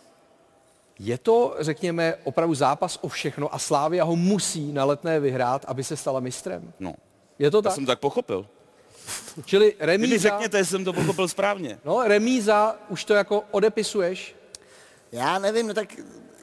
Je to, řekněme, opravdu zápas o všechno a Slávia ho musí na letné vyhrát, aby se stala mistrem. No. Je to Já tak? jsem to tak pochopil. Čili Vy mi remíza, řekněte, jestli jsem to pochopil správně. no, remíza, už to jako odepisuješ. Já nevím, no tak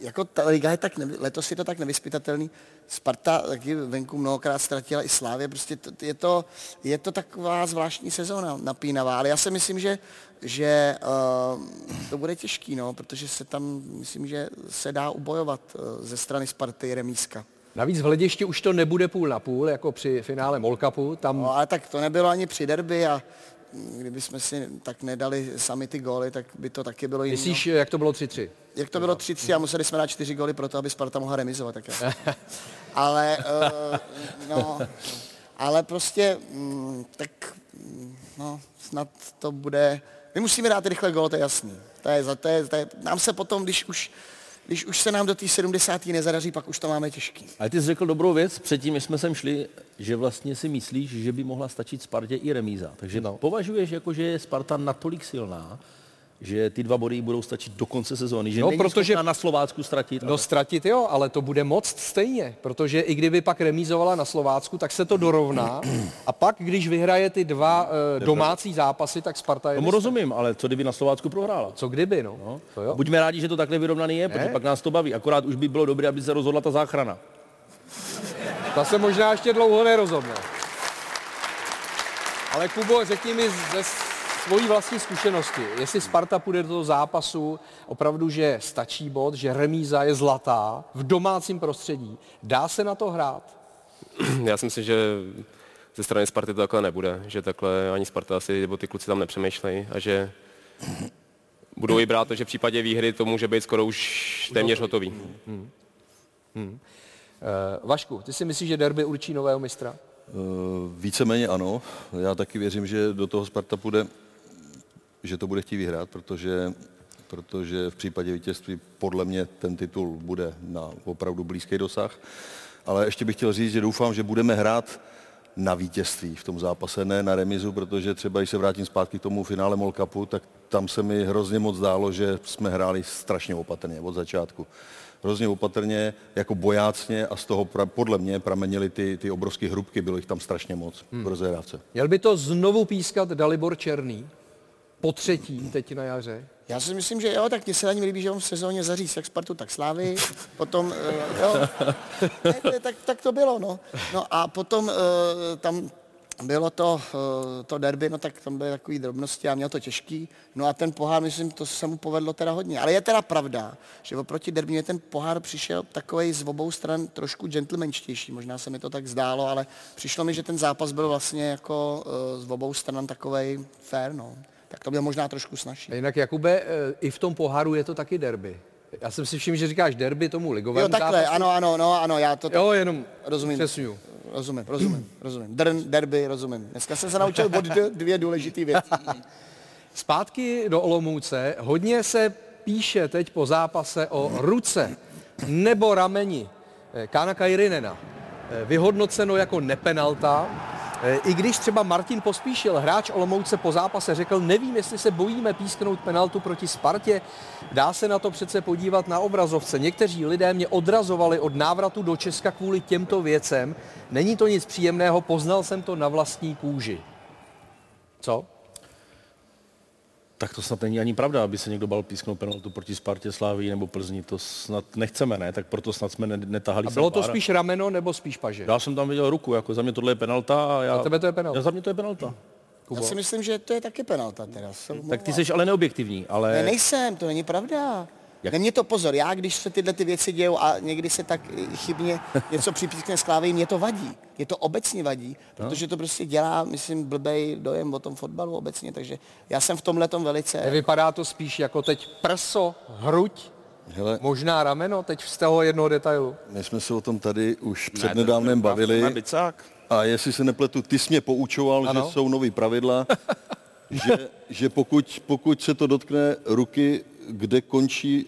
jako ta liga je tak, nevy, letos je to tak nevyspytatelný. Sparta taky venku mnohokrát ztratila i Slávě, prostě to, je, to, je to taková zvláštní sezóna napínavá, ale já si myslím, že, že uh, to bude těžký, no, protože se tam, myslím, že se dá ubojovat uh, ze strany Sparty remíska. Navíc v hledišti už to nebude půl na půl, jako při finále Molkapu. Tam No ale tak to nebylo ani při derby a kdyby jsme si tak nedali sami ty góly, tak by to taky bylo jiné. myslíš, jak to bylo 3-3? Jak to bylo 3-3 a museli jsme dát 4 góly pro to, aby Sparta mohla remizovat. Tak já. <laughs> ale, uh, no, ale prostě, mm, tak, mm, no, snad to bude, my musíme dát rychle gól, to je jasný. To je, za- to je, to je, nám se potom, když už, když už se nám do té 70. nezadaří, pak už to máme těžký. Ale ty jsi řekl dobrou věc, předtím, než jsme sem šli, že vlastně si myslíš, že by mohla stačit Spartě i remíza. Takže no. považuješ, jako, že je Sparta natolik silná, že ty dva body budou stačit do konce sezóny, že No, není protože- na Slovácku ztratit. No ztratit jo, ale to bude moc stejně, protože i kdyby pak remízovala na Slovácku, tak se to dorovná <clears throat> a pak, když vyhraje ty dva uh, domácí zápasy, tak Sparta je Tomu mistr. rozumím, ale co kdyby na Slovácku prohrála? Co kdyby, no? no. To jo. Buďme rádi, že to takhle vyrovnaný je, Ne? protože pak nás to baví. Akorát už by bylo dobré, aby se rozhodla ta záchrana. Ta se možná ještě dlouho nerozhodne. Ale Kubo, řekni mi ze svojí vlastní zkušenosti, jestli Sparta půjde do toho zápasu opravdu, že stačí bod, že remíza je zlatá v domácím prostředí, dá se na to hrát? Já si myslím, že ze strany Sparty to takhle nebude, že takhle ani Sparta asi, nebo ty kluci tam nepřemýšlejí a že budou i brát to, že v případě výhry to může být skoro už téměř hotový. Hmm. Uh, Vašku, ty si myslíš, že derby určí nového mistra? Eh, Víceméně ano. Já taky věřím, že do toho Sparta půjde, že to bude chtít vyhrát, protože, protože v případě vítězství podle mě ten titul bude na opravdu blízký dosah. Ale ještě bych chtěl říct, že doufám, že budeme hrát na vítězství v tom zápase, ne na remizu, protože třeba, když se vrátím zpátky k tomu finále Mol Cupu, tak tam se mi hrozně moc zdálo, že jsme hráli strašně opatrně od začátku. Hrozně opatrně, jako bojácně a z toho pra, podle mě pramenily ty, ty obrovské hrubky, bylo jich tam strašně moc hmm. v rozehrávce. Měl by to znovu pískat Dalibor Černý, po třetí teď na jaře. Já si myslím, že jo, tak mně se na něm líbí, že on v sezóně zaříz jak Spartu, tak Slávy. Potom, uh, jo, ne, tak, tak to bylo, no. No a potom uh, tam bylo to, uh, to derby, no tak tam byly takové drobnosti a měl to těžký. No a ten pohár, myslím, to se mu povedlo teda hodně. Ale je teda pravda, že oproti derby mě ten pohár přišel takový z obou stran trošku gentlemanštější. Možná se mi to tak zdálo, ale přišlo mi, že ten zápas byl vlastně jako z obou stran takový fair, no tak to bylo možná trošku snažší. A jinak, Jakube, eh, i v tom poháru je to taky derby. Já jsem si všiml, že říkáš derby tomu ligovému Jo, takhle, zápasu. ano, ano, no, ano, já to... Jo, jenom rozumím. přesňuju. Rozumím, rozumím, rozumím. Drn, derby, rozumím. Dneska jsem se naučil od dvě důležité věci. <laughs> Zpátky do Olomouce. Hodně se píše teď po zápase o ruce nebo rameni eh, Kána Kajrinena. Eh, Vyhodnoceno jako nepenalta. Eh, I když třeba Martin Pospíšil, hráč Olomouce po zápase, řekl, nevím, jestli se bojíme písknout penaltu proti Spartě, dá se na to přece podívat na obrazovce. Někteří lidé mě odrazovali od návratu do Česka kvůli těmto věcem. Není to nic příjemného, poznal jsem to na vlastní kůži. Co? Tak to snad není ani pravda, aby se někdo bal písknout penaltu proti Spartě, Slávii nebo Plzni. To snad nechceme, ne? Tak proto snad jsme ne- netahali A bylo to pár. spíš rameno nebo spíš paže? Já jsem tam viděl ruku, jako za mě tohle je penalta. A já, A tebe to je penalta? Já, za mě to je penalta. Já si myslím, že to je taky penalta teda. se Tak ty jsi ale neobjektivní, ale... Ne, nejsem, to není pravda. Jak? Nemě to pozor, já když se tyhle ty věci dějou a někdy se tak chybně něco <laughs> připískne z klávy, mě to vadí. Mě to obecně vadí, No. protože to prostě dělá, myslím, blbej dojem o tom fotbalu obecně, takže já jsem v tomhle tom velice... Nevypadá to spíš jako teď prso, hruď, Hele, možná rameno, teď z toho jednoho detailu. my jsme se o tom tady už před nedávnem bavili. A jestli se nepletu, ty jsi mě poučoval, Ano. že jsou nový pravidla, <laughs> že, že pokud, pokud se to dotkne ruky, kde končí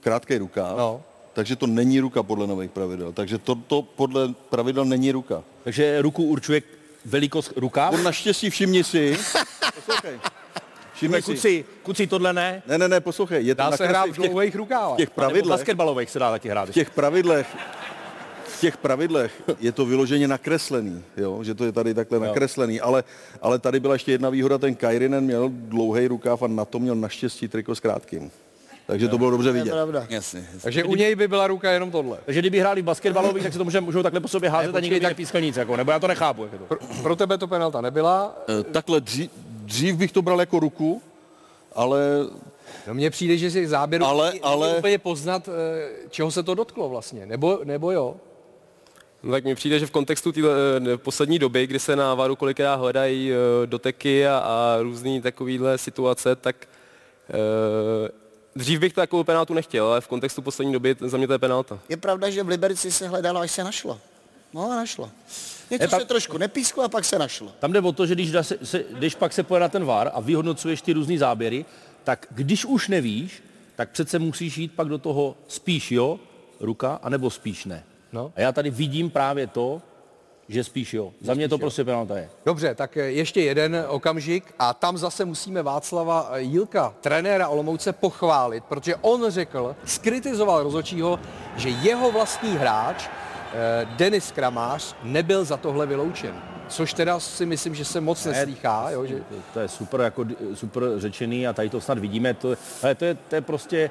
krátký rukáv, No. takže to není ruka podle nových pravidel. Takže to, to podle pravidel není ruka. Takže ruku určuje velikost rukáv? On naštěstí všimni si. Poslouchej. Všimni si. Kuci, kuci, tohle ne. Ne, ne, ne, poslouchej. Je to Dá se hrát v těch, dlouhých rukávách. v těch pravidlech. basketbalových se dá taky hrát. v těch pravidlech, těch pravidlech je to vyloženě nakreslený, jo? že to je tady takhle Jo. nakreslený, ale, ale tady byla ještě jedna výhoda, ten Kairinen měl dlouhý rukáv a na to měl naštěstí triko s krátkým. Takže to bylo dobře To je vidět. pravda. Jasně, jasně. Takže u něj by byla ruka jenom tohle. Takže kdyby hráli basketbalový, tak se to může, můžou takhle po sobě házet Ne, a počkej, tak- nepískal nic, jako, nebo já to nechápu. Jak je to. Pro, pro tebe to penalta nebyla. Eh, Takhle dřív, dřív bych to bral jako ruku, ale No mně přijde, že si záběru Ale- ale- úplně poznat, eh, čeho se to dotklo vlastně. Nebo, nebo jo? No tak mi přijde, že v kontextu té poslední doby, kdy se na varu kolikrát hledají eh, doteky a, a různé takovéhle situace, tak eh, dřív bych takovou penaltu nechtěl, ale v kontextu poslední doby za mě to je penalta. Je pravda, že v Liberci se hledalo, až se našlo. No a našlo. Něco Je pa- se trošku nepísklo a pak se našlo. Tam jde o to, že když, dá se, se, když pak se pojede na ten VAR a vyhodnocuješ ty různý záběry, tak když už nevíš, tak přece musíš jít pak do toho spíš jo, ruka, anebo spíš ne. No. A já tady vidím právě to, že spíš jo. Za mě to prostě penalta je. Dobře, tak eh, ještě jeden okamžik a tam zase musíme Václava eh, Jílka, trenéra Olomouce, pochválit, protože on řekl, skritizoval rozhodčího, že jeho vlastní hráč, eh, Denis Kramář, nebyl za tohle vyloučen. Což teda si myslím, že se moc neslýchá, jo, že To, to je super, jako, super řečený a tady to snad vidíme. To, ale to, je, to je prostě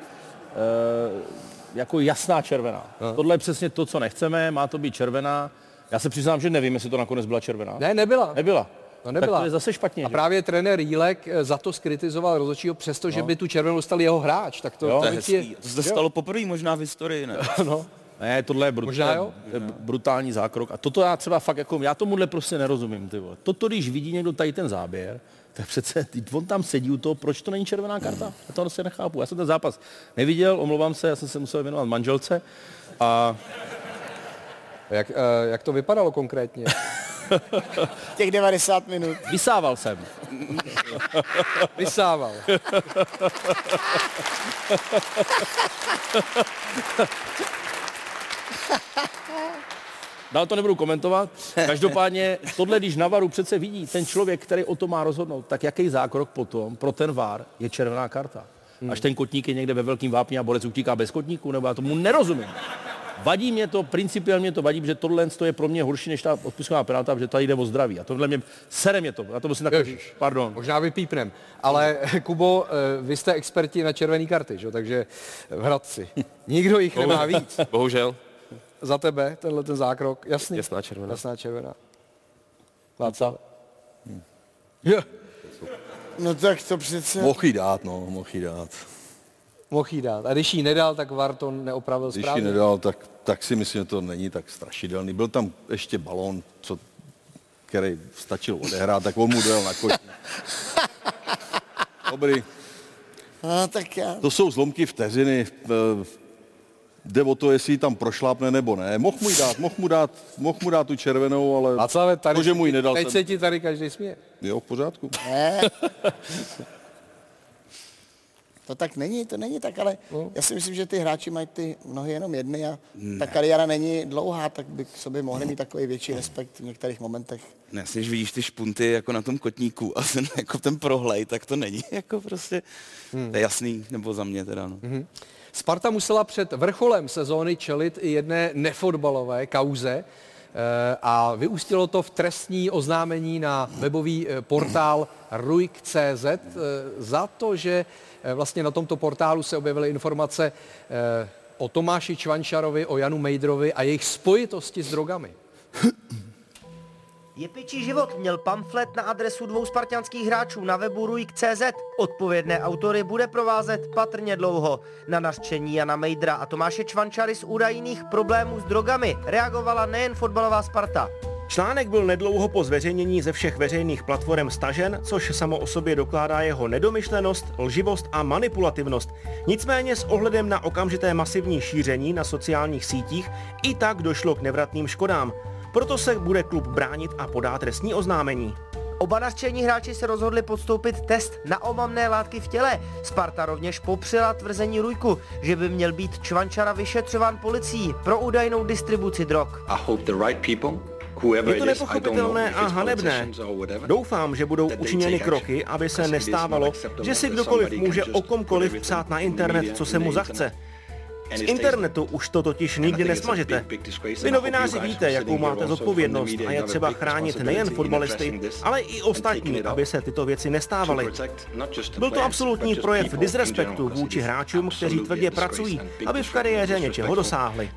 jako jasná červená. No. Tohle je přesně to, co nechceme, má to být červená. Já se přiznám, že nevím, jestli to nakonec byla červená. ne, nebyla. Nebyla. No nebyla. Tak to je zase špatně. A že? právě trenér Jílek eh, za to skritizoval rozhodčího, přestože No. by tu červenou dostal jeho hráč. Tak to, Jo. To je hezký. To se stalo poprvé možná v historii, ne? <laughs> no. Ne, tohle je, brut, Možná jo? to je brutální zákrok. A toto já třeba fakt, jako, já tomuhle prostě nerozumím. Ty vole. Toto, když vidí někdo tady ten záběr, tak přece ty- on tam sedí u toho, proč to není červená karta? Já to prostě nechápu. Já jsem ten zápas neviděl, omlouvám se, já jsem se musel věnovat manželce. A Jak, eh, jak to vypadalo konkrétně? <laughs> Těch 90 minut. vysával jsem. Vysával. <laughs> Dál to nebudu komentovat. Každopádně tohle, když na varu přece vidí ten člověk, který o to má rozhodnout, tak jaký zákrok potom pro ten vár je červená karta. Až ten kotník je někde ve velkým vápně a borec utíká bez kotníku, nebo já tomu nerozumím. Vadí mě to, principiálně mě to vadí, že tohle je pro mě horší než ta odpisková penalta, protože tady jde o zdraví. A tohle mě, sere mě to, já to musím takhle, pardon. Možná vypípnem. Ale <laughs> Kubo, eh, vy jste experti na červené karty, že? takže v Hradci. Nikdo jich nemá víc. Bohužel. Za tebe tenhle ten zákrok, jasný. Jasná červená. Jasná červená. Václav? No tak to přece... Mohl jí dát, no, mohl jí dát. Mohl jí dát. A když jí nedal, tak VAR to neopravil Když ji správně. nedal, tak, tak si myslím, že to není tak strašidelný. Byl tam ještě balón, co, který stačil odehrát, tak on mu dojel na kotník. <laughs> Dobrý. A tak já... To jsou zlomky vteřiny. Eh, Jde o to, jestli ji tam prošlápne nebo ne. Mohl mu dát, mohl mu dát, mohl mu dát tu červenou, ale Václave, tady, to, že mu ji nedal, teď jsem... se ti tady každý směje. Jo, v pořádku. Ne. <laughs> To tak není, to není tak, ale No. já si myslím, že ty hráči mají ty nohy jenom jedny a ta Ne. kariéra není dlouhá, tak by k sobě mohli mít takový větší respekt v některých momentech. Ne, když vidíš ty špunty jako na tom kotníku a ten, jako ten prohlej, tak to není <laughs> jako prostě, Hmm. to je jasný, nebo za mě teda, no. Mhm. Sparta musela před vrcholem sezóny čelit i jedné nefotbalové kauze eh, a vyústilo to v trestní oznámení na webový eh, portál ruik.cz eh, za to, že vlastně na tomto portálu se objevily informace o Tomáši Čvančarovi, o Janu Mejdrovi a jejich spojitosti s drogami. Je pičí život měl pamflet na adresu dvou spartianských hráčů na webu Ruik.cz. Odpovědné autory bude provázet patrně dlouho. Na nařčení Jana Mejdra a Tomáše Čvančary z údajných problémů s drogami reagovala nejen fotbalová Sparta. Článek byl nedlouho po zveřejnění ze všech veřejných platform stažen, což samo o sobě dokládá jeho nedomyšlenost, lživost a manipulativnost. Nicméně s ohledem na okamžité masivní šíření na sociálních sítích i tak došlo k nevratným škodám. Proto se bude klub bránit a podá trestní oznámení. Oba nařčení hráči se rozhodli podstoupit test na omamné látky v těle. Sparta rovněž popřela tvrzení Rujku, že by měl být Čvančara vyšetřován policií pro údajnou distribuci drog. I hope the right people, whoever Je to nepochopitelné a hanebné. Doufám, že budou učiněny kroky, aby se nestávalo, že si kdokoliv může o komkoliv psát na in internet, co se mu zachce. Z internetu už to totiž nikdy nesmažete. Vy novináři víte, jakou máte zodpovědnost a je třeba chránit nejen fotbalisty, ale i ostatní, aby se tyto věci nestávaly. Byl to absolutní projev disrespektu vůči hráčům, kteří tvrdě pracují, aby v kariéře něčeho dosáhli.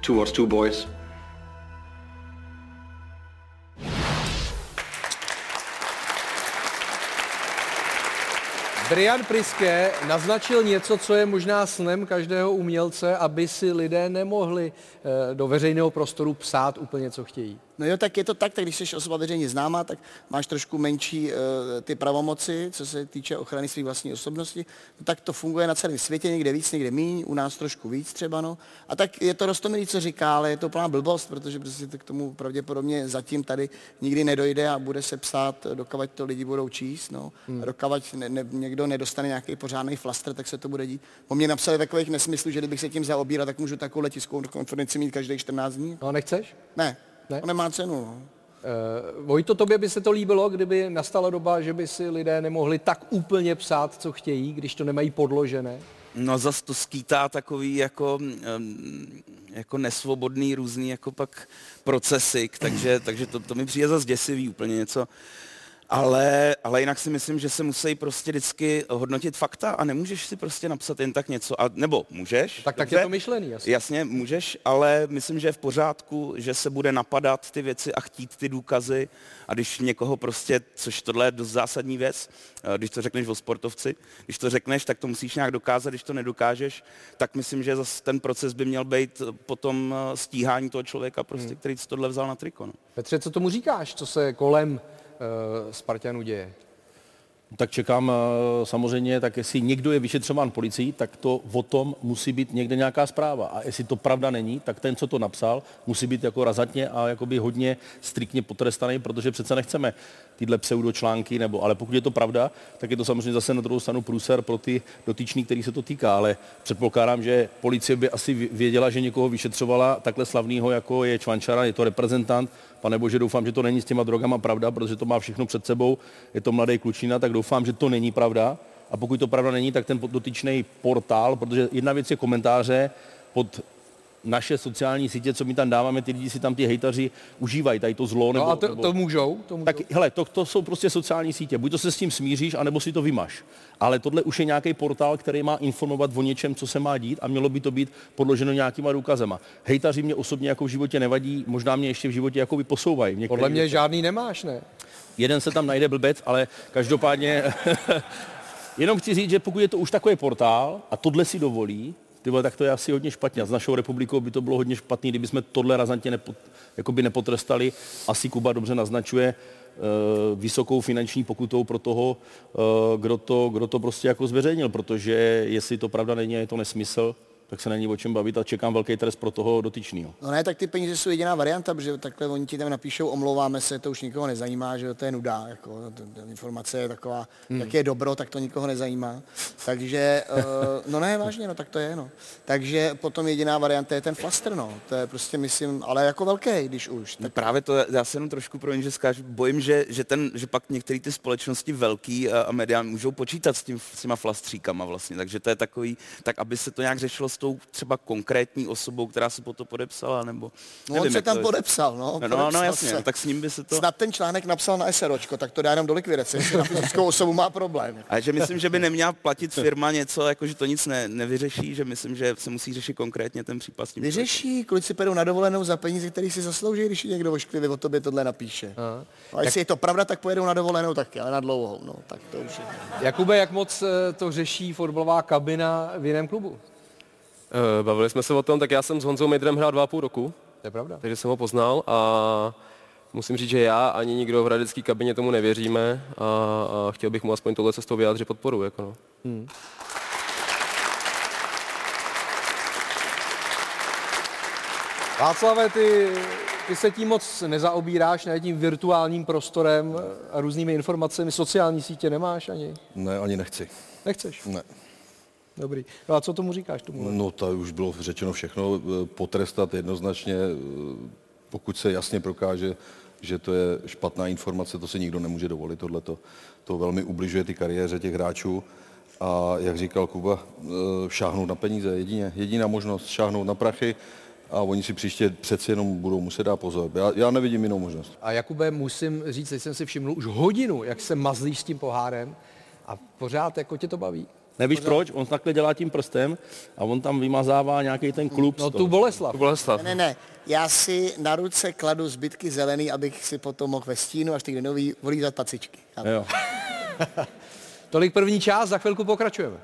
Brian Priske naznačil něco, co je možná snem každého umělce, aby si lidé nemohli eh, do veřejného prostoru psát úplně, co chtějí. No jo, tak je to tak, tak když jsi osoba veřejně známá, tak máš trošku menší uh, ty pravomoci, co se týče ochrany své vlastní osobnosti. No, tak to funguje na celém světě, někde víc, někde míň, u nás trošku víc třeba, no. A tak je to rostomilý, co říká, ale je to plná blbost, protože prostě to k tomu pravděpodobně zatím tady nikdy nedojde a bude se psát, dokavať to lidi budou číst, no. Hmm. A dokavať ne, ne, někdo nedostane nějaký pořádný flaster, tak se to bude dít. O mě napsali takových nesmyslů, že kdybych se tím zaobíral, tak můžu takovou tiskovou konferenci mít každých 14 dní. No nechceš? Ne, Ne? to nemá cenu, no. Uh, Vojto, tobě by se to líbilo, kdyby nastala doba, že by si lidé nemohli tak úplně psát, co chtějí, když to nemají podložené? No zas to skýtá takový jako, um, jako nesvobodný různý jako pak procesy, takže, takže to, to mi přijde zase děsivý úplně něco. Ale, ale jinak si myslím, že se musí prostě vždycky hodnotit fakta a nemůžeš si prostě napsat jen tak něco. A, nebo můžeš. Tak, tak dobře, je to myšlený, jasně. Jasně, můžeš, ale myslím, že je v pořádku, že se bude napadat ty věci a chtít ty důkazy. A když někoho prostě, což tohle je dost zásadní věc, eh, když to řekneš o sportovci, když to řekneš, tak to musíš nějak dokázat, když to nedokážeš, tak myslím, že zase ten proces by měl být potom eh, stíhání toho člověka, prostě, Hmm. který si tohle vzal na triko. No. Petře, co tomu říkáš, co se kolem Spartanů děje? tak čekám eh, samozřejmě, tak jestli někdo je vyšetřován policií, tak to o tom musí být někde nějaká zpráva. A jestli to pravda není, tak ten, co to napsal, musí být jako razantně a jakoby hodně striktně potrestaný, protože přece nechceme tyhle pseudočlánky, nebo, ale pokud je to pravda, tak je to samozřejmě zase na druhou stranu průser pro ty dotyčný, který se to týká, ale předpokládám, že policie by asi věděla, že někoho vyšetřovala takhle slavného, jako je Čvančara, je to reprezentant, pane bože, doufám, že to není s těma drogama pravda, protože to má všechno před sebou, je to mladý klučina, tak doufám, že to není pravda. A pokud to pravda není, tak ten dotyčný portál, protože jedna věc je komentáře pod naše sociální sítě, co my tam dáváme, ty lidi si tam ty hejtaři užívají, tady to zlo. Nebo, No a to, nebo... to můžou? To můžou. Tak hele, to, to jsou prostě sociální sítě. Buď to se s tím smíříš, anebo si to vymaš. Ale tohle už je nějaký portál, který má informovat o něčem, co se má dít a mělo by to být podloženo nějakýma důkazema. Hejtaři mě osobně jako v životě nevadí, možná mě ještě v životě jako posouvají. v některých Podle mě žádný nemáš, ne? Jeden se tam najde blbec, ale každopádně <laughs> jenom chci říct, že pokud je to už takový portál a tohle si dovolí, ty vole, tak to je asi hodně špatně. A s našou republikou by to bylo hodně špatný, kdyby jsme tohle razantně nepo, nepotrestali. Asi Kuba dobře naznačuje eh, vysokou finanční pokutou pro toho, eh, kdo to, kdo to prostě jako zveřejnil, protože jestli to pravda není je to nesmysl, tak se není o čem bavit a čekám velký trest pro toho dotyčného. No ne, tak ty peníze jsou jediná varianta, protože takhle oni ti tam napíšou, omlouváme se, to už nikoho nezajímá, že to je nuda, jako, ta, ta informace je taková, Hmm. jak je dobro, tak to nikoho nezajímá. Takže, uh, no ne, vážně, no tak to je, no. Takže potom jediná varianta je ten flaster, no, to je prostě, myslím, ale jako velký, když už. Tak právě to, já se jenom trošku pro že skážu, bojím, že, že, ten, že pak některé ty společnosti velký a, a média můžou počítat s, tím, s těma flastříkama vlastně, takže to je takový, tak aby se to nějak řešilo s tou třeba konkrétní osobou, která se po to podepsala, nebo No nevím, on se tam to je. podepsal, no. No, no, podepsal no jasně, se. no, tak s ním by se to... Snad ten článek napsal na SROčko, tak to dá jenom do likvidace, jestli na fyzickou osobu má problém. A že myslím, že by neměla platit firma něco, jako že to nic ne, nevyřeší, že myslím, že se musí řešit konkrétně ten případ s tím. Vyřeší, kluci půjdou na dovolenou za peníze, který si zaslouží, když ji někdo ošklivě o tobě tohle napíše. A jestli je to pravda, tak pojedou na dovolenou taky, ale na dlouhou. No, tak to už je. Jakube, jak moc eh, to řeší fotbalová kabina v jiném klubu? Eh, Bavili jsme se o tom, tak já jsem s Honzou Mejdrem hrál dva a půl roku. To je pravda. Takže jsem ho poznal a musím říct, že já ani nikdo v hradecké kabině tomu nevěříme a, a chtěl bych mu aspoň tohle cestou vyjádřit podporu. Jako no. Hmm. Václave, ty, ty se tím moc nezaobíráš, ne tím virtuálním prostorem a různými informacemi. Sociální sítě nemáš ani? Ne, ani nechci. Nechceš? Ne. Dobrý. No a co tomu říkáš tomu? No to už bylo řečeno všechno. Eh, Potrestat jednoznačně, eh, pokud se jasně prokáže, že to je špatná informace, to si nikdo nemůže dovolit. Tohle to velmi ubližuje ty kariéře těch hráčů. A jak říkal Kuba, eh, šáhnout na peníze, jedině, jediná možnost šáhnout na prachy a oni si příště přeci jenom budou muset dát pozor. Já, já nevidím jinou možnost. A Jakube, musím říct, že jsem si všiml už hodinu, jak se mazlíš s tím pohárem a pořád jako tě to baví. Nevíš proč? On takhle dělá tím prstem a on tam vymazává nějaký ten klub. No tu Boleslav. To Boleslav. Ne, ne, ne. Já si na ruce kladu zbytky zelený, abych si potom mohl ve stínu, až ty nový volízat pacičky. Jo. <laughs> Tolik první část, za chvilku pokračujeme.